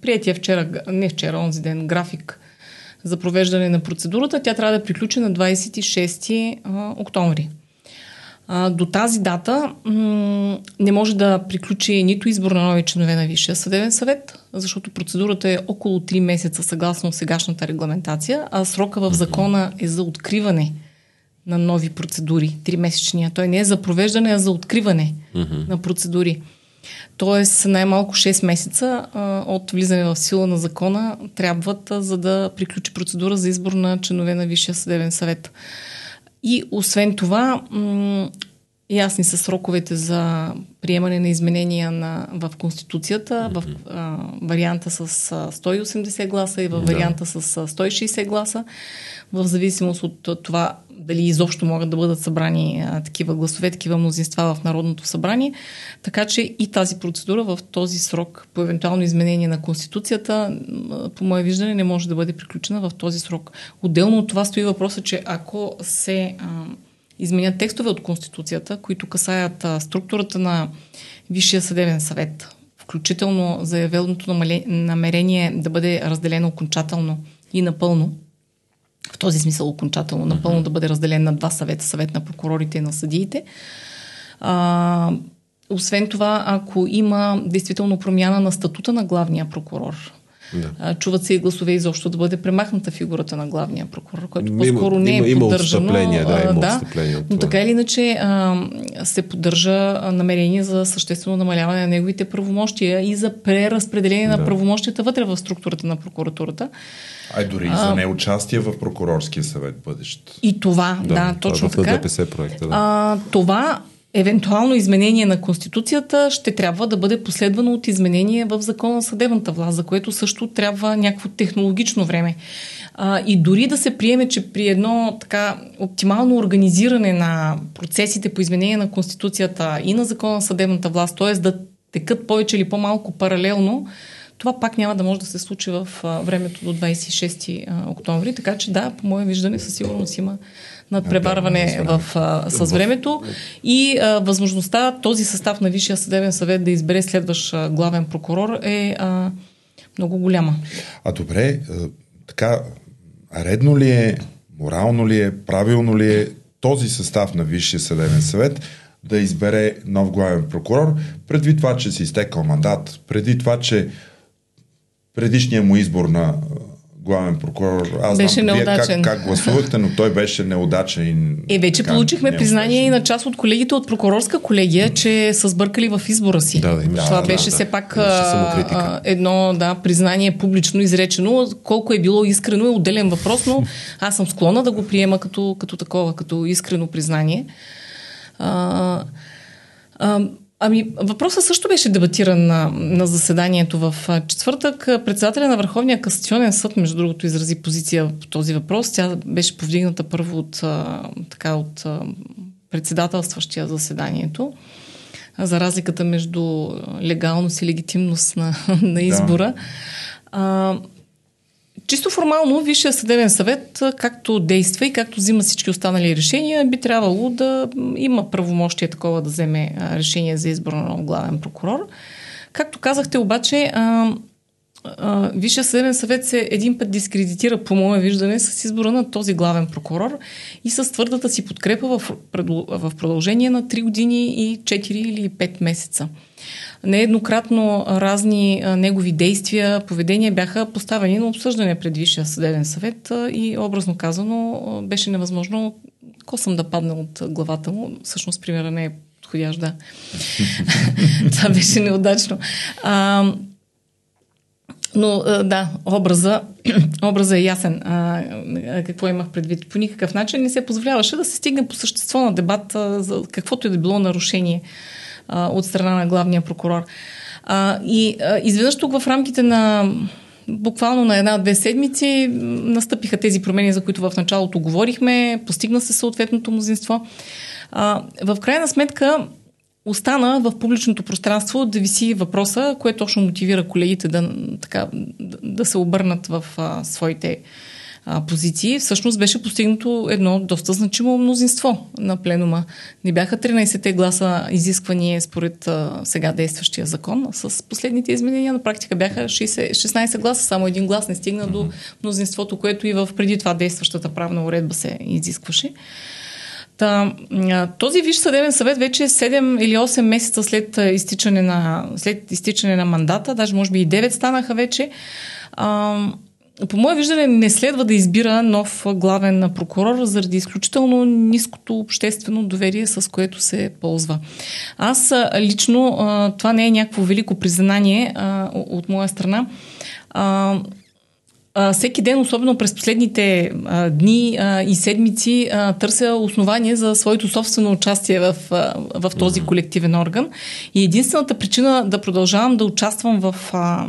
C: приятия вчера, не вчера, онзи ден, график за провеждане на процедурата. Тя трябва да приключи на 26 а, октомври. До тази дата не може да приключи нито избор на нови членове на Висшия съдебен съвет, защото процедурата е около 3 месеца съгласно сегашната регламентация, а срока в закона е за откриване на нови процедури, тримесечния. Той не е за провеждане, а за откриване mm-hmm. на процедури. Тоест най-малко 6 месеца а, от влизане в сила на закона трябват, а, за да приключи процедура за избор на членове на Висшия съдебен съвет. И освен това, м- ясни са сроковете за приемане на изменения на, в Конституцията, в а, варианта с а, 180 гласа и в варианта с а, 160 гласа, в зависимост от това дали изобщо могат да бъдат събрани такива гласове, такива мнозинства в Народното събрание. Така че и тази процедура в този срок по евентуално изменение на Конституцията, по мое виждане, не може да бъде приключена в този срок. Отделно от това стои въпроса, че ако се изменят текстове от Конституцията, които касаят структурата на Висшия съдебен съвет, включително заявеното намерение да бъде разделено окончателно и напълно, в този смисъл окончателно, напълно mm-hmm. да бъде разделен на два съвета, съвет на прокурорите и на съдиите. А, освен това, ако има действително промяна на статута на главния прокурор, да. Чуват се и гласове изобщо да бъде премахната фигурата на главния прокурор, който по-скоро не е има, поддържано.
B: Има да, има да,
C: но така или иначе а, се поддържа намерение за съществено намаляване на неговите правомощия и за преразпределение да. на правомощията вътре в структурата на прокуратурата.
A: А и дори и за неучастие в прокурорския съвет бъдещ.
C: И това, да, да точно
B: това
C: така.
B: ДПС проекта, да.
C: А, това евентуално изменение на Конституцията ще трябва да бъде последвано от изменение в закона на съдебната власт, за което също трябва някакво технологично време. А, и дори да се приеме, че при едно така оптимално организиране на процесите по изменение на Конституцията и на закона на съдебната власт, т.е. да текат повече или по-малко паралелно, това пак няма да може да се случи в времето до 26 а, октомври. Така че да, по мое виждане, със сигурност има надпреварване да, в, а, с времето. И а, възможността този състав на Висшия съдебен съвет да избере следващ а, главен прокурор е а, много голяма.
A: А добре, а, така, редно ли е, морално ли е, правилно ли е този състав на Висшия съдебен съвет да избере нов главен прокурор, предвид това, че си изтекал мандат, преди това, че предишния му избор на главен прокурор. Аз
C: беше
A: знам
C: неудачен.
A: Вие как, как гласувахте, но той беше неудачен.
C: И, е, вече така, получихме признание и на част от колегите от прокурорска колегия, че са сбъркали в избора си.
B: Да, да,
C: Това да, беше да, все пак а, едно да, признание публично изречено. Колко е било искрено е отделен въпрос, но аз съм склонна да го приема като, като такова, като искрено признание. А, а, Ами, въпросът също беше дебатиран на, на заседанието в четвъртък. Председателя на Върховния касационен съд, между другото, изрази позиция по този въпрос. Тя беше повдигната първо от, така, от председателстващия заседанието за разликата между легалност и легитимност на, на избора. Да. А, чисто формално Висшия съдебен съвет, както действа и както взима всички останали решения, би трябвало да има правомощие такова да вземе решение за избор на нов главен прокурор. Както казахте обаче, Висшия съдебен съвет се един път дискредитира, по мое виждане, с избора на този главен прокурор и с твърдата си подкрепа в, продължение на 3 години и 4 или 5 месеца. Нееднократно разни негови действия, поведения бяха поставени на обсъждане пред Висшия съдебен съвет и образно казано беше невъзможно косъм да падне от главата му. Всъщност примера не е подходящ, да. Това беше неудачно. А, но да, образа, образа е ясен. А, какво имах предвид? По никакъв начин не се позволяваше да се стигне по същество на дебат за каквото и да било нарушение а, от страна на главния прокурор. А, и а, изведнъж тук в рамките на буквално на една-две седмици настъпиха тези промени, за които в началото говорихме, постигна се съответното мнозинство. А, в крайна сметка остана в публичното пространство да виси въпроса, което точно мотивира колегите да, така, да се обърнат в а, своите а, позиции. Всъщност беше постигнато едно доста значимо мнозинство на пленума. Не бяха 13-те гласа изисквания според а, сега действащия закон. С последните изменения на практика бяха 60, 16 гласа, само един глас не стигна до мнозинството, което и в преди това действащата правна уредба се изискваше. Та, този Висш съдебен съвет вече е 7 или 8 месеца след изтичане на, след изтичане на мандата, даже може би и 9 станаха вече. А, по мое виждане не следва да избира нов главен прокурор заради изключително ниското обществено доверие, с което се ползва. Аз лично, това не е някакво велико признание от моя страна, а, всеки ден, особено през последните а, дни а, и седмици, а, търся основание за своето собствено участие в, а, в този колективен орган. И единствената причина да продължавам да участвам в, а,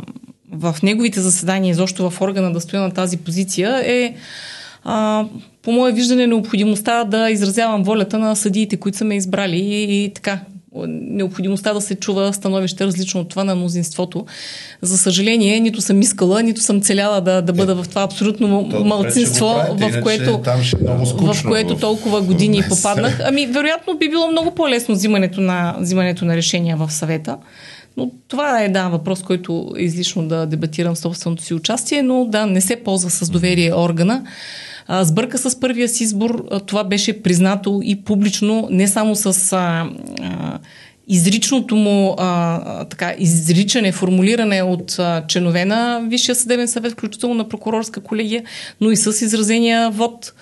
C: в неговите заседания, изобщо в органа да стоя на тази позиция, е а, по мое виждане необходимостта да изразявам волята на съдиите, които са ме избрали и, и така необходимостта да се чува становище различно от това на мнозинството. За съжаление, нито съм искала, нито съм целяла да, да бъда в това абсолютно То, малцинство, в което, в което толкова години в попаднах. Ами, вероятно би било много по-лесно взимането на, взимането на решения в съвета. Но това е да, въпрос, който е излишно да дебатирам собственото си участие, но да, не се ползва с доверие органа сбърка с първия си избор. Това беше признато и публично, не само с а, а, изричното му а, така, изричане, формулиране от а, членове на Висшия съдебен съвет, включително на прокурорска колегия, но и с изразения вод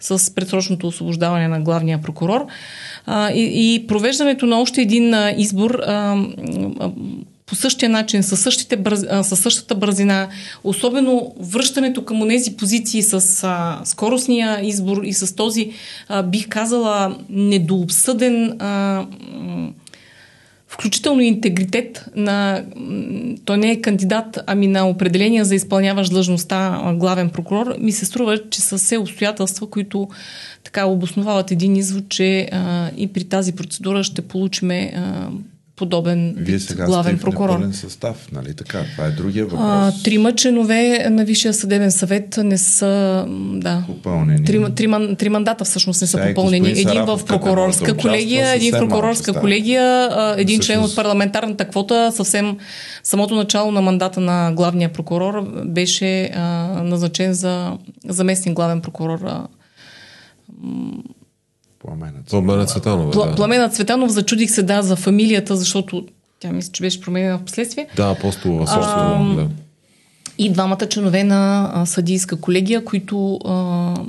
C: с предсрочното освобождаване на главния прокурор. А, и, и провеждането на още един а, избор а, а, по същия начин, със, същите със същата бързина, особено връщането към тези позиции с а, скоростния избор и с този, а, бих казала, недообсъден а, включително интегритет на... Той не е кандидат, ами на определения за изпълняващ длъжността главен прокурор, ми се струва, че са все обстоятелства, които така обосновават един извод, че а, и при тази процедура ще получиме а, подобен
A: Вие сега
C: главен
A: сте
C: прокурор.
A: в състав, нали така? Това е другия въпрос.
C: А, трима членове на Висшия съдебен съвет не са да,
A: попълнени.
C: Три, три, три мандата всъщност не са Сега попълнени. Един в прокурорска колегия, един в прокурорска колегия, един член от парламентарната квота. Съвсем самото начало на мандата на главния прокурор беше а, назначен за заместник главен прокурор. А,
A: Пламена
B: Цветанова. Пламена Цветанова,
C: да. Пламена Цветанов, зачудих се, да, за фамилията, защото тя мисля, че беше променена в последствие.
B: Да, апостол а, да.
C: И двамата членове на а, съдийска колегия, които а,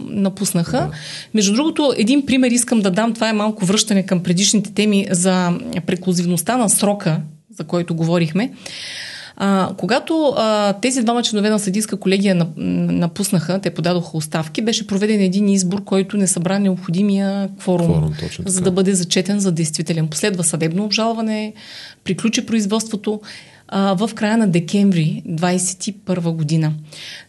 C: напуснаха. Да. Между другото, един пример искам да дам. Това е малко връщане към предишните теми за преклузивността на срока, за който говорихме. А, когато а, тези двама членове на съдийска колегия напуснаха, те подадоха оставки, беше проведен един избор, който не събра необходимия кворум, кворум за да бъде зачетен за действителен. Последва съдебно обжалване, приключи производството а, в края на декември 2021 година.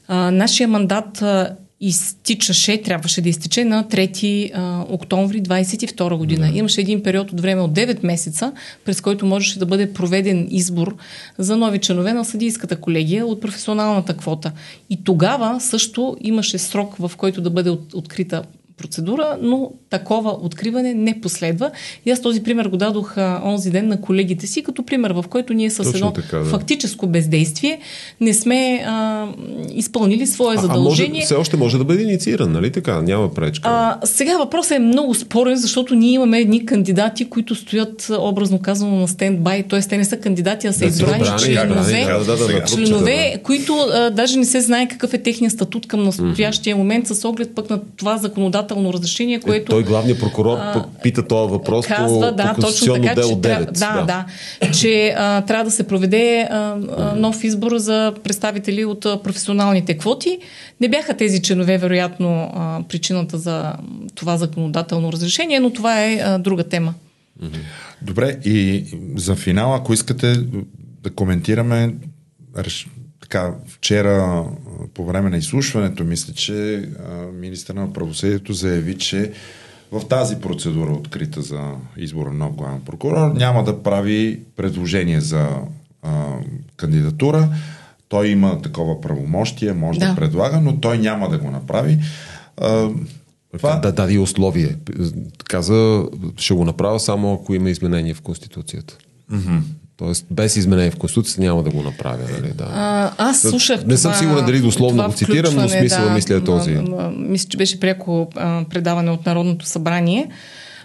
C: А, нашия мандат а, изтичаше, трябваше да изтече на 3 а, октомври 22 година. Да. Имаше един период от време от 9 месеца, през който можеше да бъде проведен избор за нови членове на съдийската колегия от професионалната квота. И тогава също имаше срок, в който да бъде от, открита процедура, но такова откриване не последва. И аз този пример го дадох а, онзи ден на колегите си, като пример, в който ние с Точно едно така, да. фактическо бездействие не сме а, изпълнили свое задължение. А,
B: може, все още може да бъде иницииран, нали така? Няма пречка.
C: А, сега въпросът е много спорен, защото ние имаме едни кандидати, които стоят образно казано на стендбай, т.е. те не са кандидати, а са да, избрани членове, да, да, да, членове да. които а, даже не се знае какъв е техният статут към настоящия момент с оглед пък на това законодателство законодателно разрешение, което...
B: Той главният прокурор а, пита този въпрос казва, по, да, по точно така,
C: дело
B: че 9. Трябва,
C: да, да, да, че а, трябва да се проведе а, а, нов избор за представители от а, професионалните квоти. Не бяха тези членове, вероятно, а, причината за това законодателно разрешение, но това е а, друга тема.
A: Добре, и за финал, ако искате да коментираме така, вчера по време на изслушването, мисля, че министър на правосъдието заяви, че в тази процедура, открита за избора на нов главен прокурор, няма да прави предложение за а, кандидатура. Той има такова правомощие, може да. да предлага, но той няма да го направи. А,
B: това... Да даде условие. Каза, ще го направя само ако има изменение в Конституцията. Mm-hmm. Тоест, без изменение в Конституцията няма да го направя. Нали? Да.
C: А, аз слушах.
B: Не съм това, сигурен дали дословно го цитирам, но смисъл да, мисля е този.
C: Мисля, че беше пряко а, предаване от Народното събрание.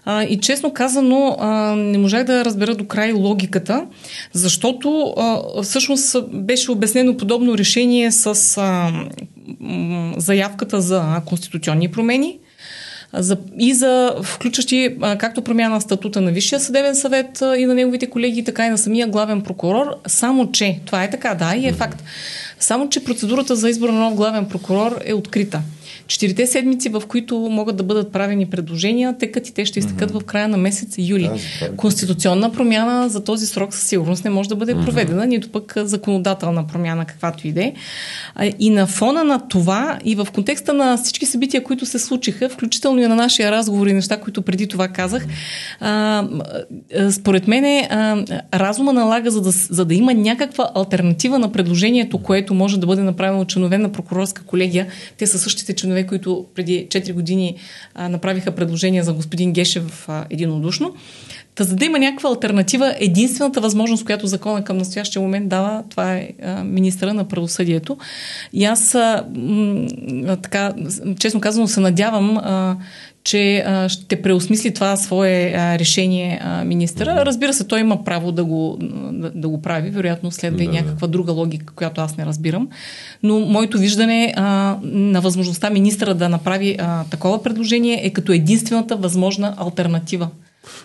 C: А, и честно казано, а, не можах да разбера до край логиката, защото а, всъщност беше обяснено подобно решение с а, заявката за конституционни промени за, и за включващи както промяна на статута на Висшия съдебен съвет и на неговите колеги, така и на самия главен прокурор. Само, че това е така, да, и е факт. Само, че процедурата за избор на нов главен прокурор е открита. Четирите седмици, в които могат да бъдат правени предложения, текат и те ще изтекат mm-hmm. в края на месец юли. Да, Конституционна промяна за този срок със сигурност не може да бъде проведена, mm-hmm. нито пък законодателна промяна, каквато и да е. И на фона на това и в контекста на всички събития, които се случиха, включително и на нашия разговор и неща, които преди това казах, а, според мен е, разума налага, за да, за да има някаква альтернатива на предложението, което може да бъде направено от членове на прокурорска колегия. Те са същите членове членове, които преди 4 години а, направиха предложение за господин Гешев а, единодушно. Та за да има някаква альтернатива, единствената възможност, която закона към настоящия момент дава, това е а, министра на правосъдието. И аз а, м, така, честно казано, се надявам, а, че а, ще преосмисли това свое а, решение а, министъра. Разбира се, той има право да го, да, да го прави, вероятно следва и да, някаква друга логика, която аз не разбирам. Но моето виждане а, на възможността министъра да направи а, такова предложение е като единствената възможна альтернатива.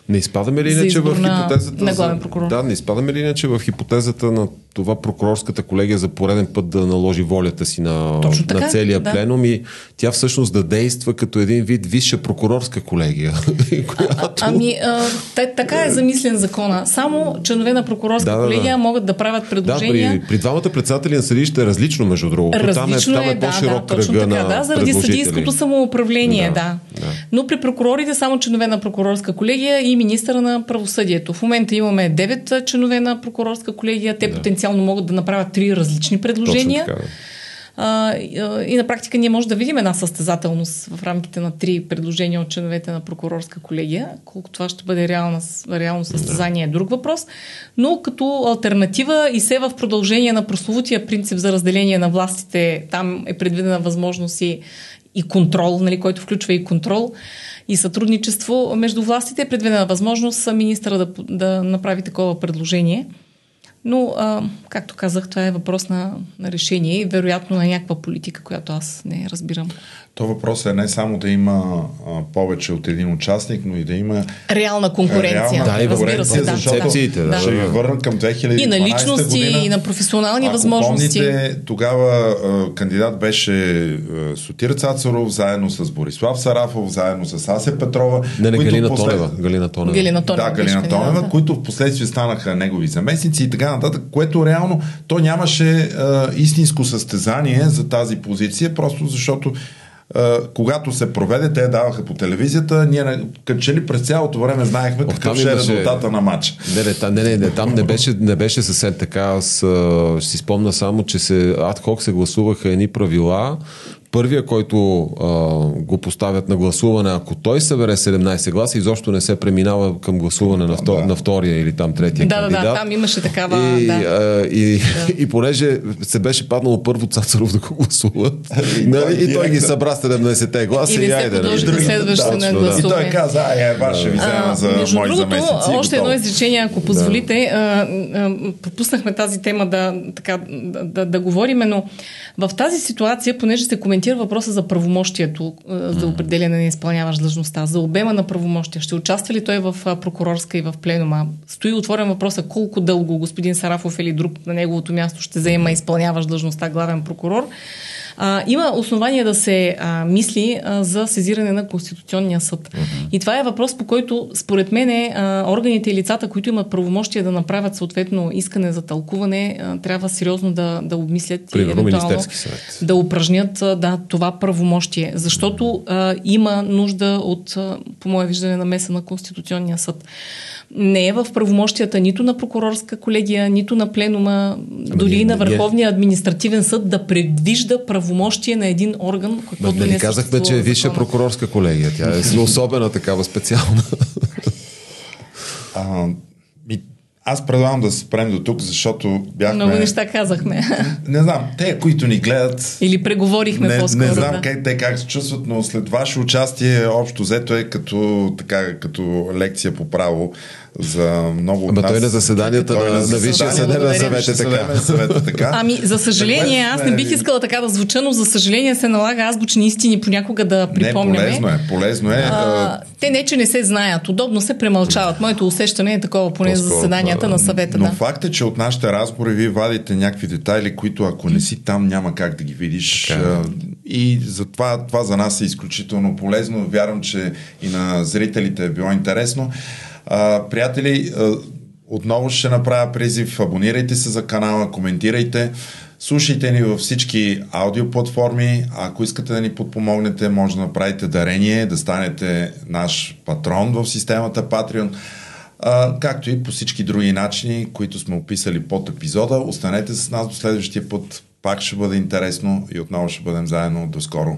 B: Не изпадаме ли иначе в хипотезата...
C: На главен прокурор.
B: Да, не изпадаме ли иначе в хипотезата на това прокурорската колегия за пореден път да наложи волята си на, така, на целия да. пленум и тя всъщност да действа като един вид висша прокурорска колегия.
C: която... а, ами, а, така е замислен закона. Само членове на прокурорска да, колегия да, да. могат да правят предложения.
B: Да, при, при двамата председатели на съдилище е различно, между другото.
C: Различно там е, там е, е по-широк да, да, точно така, да, заради съдийското самоуправление, да, да. да. Но при прокурорите само членове на прокурорска колегия и министъра на правосъдието. В момента имаме 9 членове на прокурорска колегия. Те да. потенциално могат да направят три различни предложения. Точно така, да. А, и на практика ние можем да видим една състезателност в рамките на три предложения от членовете на прокурорска колегия. Колко това ще бъде реално, реално състезание е друг въпрос. Но като альтернатива и се в продължение на прословутия принцип за разделение на властите, там е предвидена възможност и, и контрол, нали, който включва и контрол и сътрудничество между властите, е предвидена възможност министра да, да направи такова предложение. Но, а, както казах, това е въпрос на, на решение и вероятно на някаква политика, която аз не разбирам.
A: То въпрос е не само да има а, повече от един участник, но и да има
C: реална конкуренция. Реална
B: да, и конкуренция, да, защото да,
A: да. ще ви върна към 2012
C: И на личности,
A: година.
C: и на професионални
A: Ако
C: възможности.
A: Помните, тогава а, кандидат беше а, Сотир Цацаров, заедно с Борислав Сарафов, заедно с Ася Петрова.
B: Не, не, Галина послед... Тонева. Галина
C: Тонева. Галина Тонева.
A: Да, Галина Тонева, да. които в последствие станаха негови заместници и така нататък, което реално то нямаше а, истинско състезание за тази позиция, просто защото когато се проведе, те даваха по телевизията, ние като че ли през цялото време знаехме какъв ще е резултата на матча.
B: Не, не, не, не, не, там не беше, не беше съвсем така. Аз ще си спомна само, че се адхок се гласуваха едни правила, първия, който а, го поставят на гласуване, ако той събере 17 гласа, изобщо не се преминава към гласуване на, втор, да. на втория или там третия
C: да,
B: кандидат.
C: Да, да, там имаше такава...
B: И,
C: да.
B: а, и, да. и понеже се беше паднало първо Цацаров да го гласуват, нали, и той ги събра 70-те гласа
C: и, и айде. Нали. И следващо на гласуване.
A: И той каза, ай, е, ваше ви взема за
C: между
A: мои
C: другото,
A: заместници.
C: Още едно изречение, ако позволите. Да. пропуснахме тази тема да, така, да, да, да говорим, но в тази ситуация, понеже се коментира въпроса за правомощието за определяне на изпълняваш длъжността, за обема на правомощия, ще участва ли той в прокурорска и в пленума? Стои отворен въпроса колко дълго господин Сарафов или друг на неговото място ще заема изпълняваш длъжността главен прокурор. А, има основания да се а, мисли а, за сезиране на Конституционния съд. Uh-huh. И това е въпрос, по който, според мен, а, органите и лицата, които имат правомощия да направят съответно искане за тълкуване, а, трябва сериозно да, да обмислят
B: Примерно,
C: и евентуално да упражнят а, да, това правомощие. Защото а, има нужда от, а, по мое виждане, намеса на Конституционния съд не е в правомощията нито на прокурорска колегия, нито на пленума, Ама дори и на Върховния административен съд да предвижда правомощие на един орган,
B: каквото не, не казахме, че е висша прокурорска колегия. Тя е особена такава специална.
A: А, аз предлагам да се спрем до тук, защото бяхме...
C: Много неща казахме.
A: Не знам, те, които ни гледат...
C: Или преговорихме
A: не,
C: по-скоро.
A: Не знам
C: да.
A: как, те как се чувстват, но след ваше участие общо взето е като, така, като лекция по право за много
B: Ама той на заседанията на, на, на Висшия съдебен съвет е така.
A: Съвет е така.
C: Ами, за съжаление, аз не бих искала така да звуча, но за съжаление се налага азбучни истини понякога да припомняме.
A: Не, полезно е, полезно е.
C: А, те не, че не се знаят, удобно се премълчават. Моето усещане е такова, поне за заседанията на съвета.
A: Но
C: да.
A: факт е, че от нашите разговори вие вадите някакви детайли, които ако не си там, няма как да ги видиш. Така. Е. И затова това за нас е изключително полезно. Вярвам, че и на зрителите е било интересно. Приятели, отново ще направя призив. Абонирайте се за канала, коментирайте. Слушайте ни във всички аудиоплатформи. Ако искате да ни подпомогнете, може да направите дарение, да станете наш патрон в системата Patreon. А, както и по всички други начини, които сме описали под епизода. Останете с нас до следващия път. Пак ще бъде интересно и отново ще бъдем заедно. До скоро!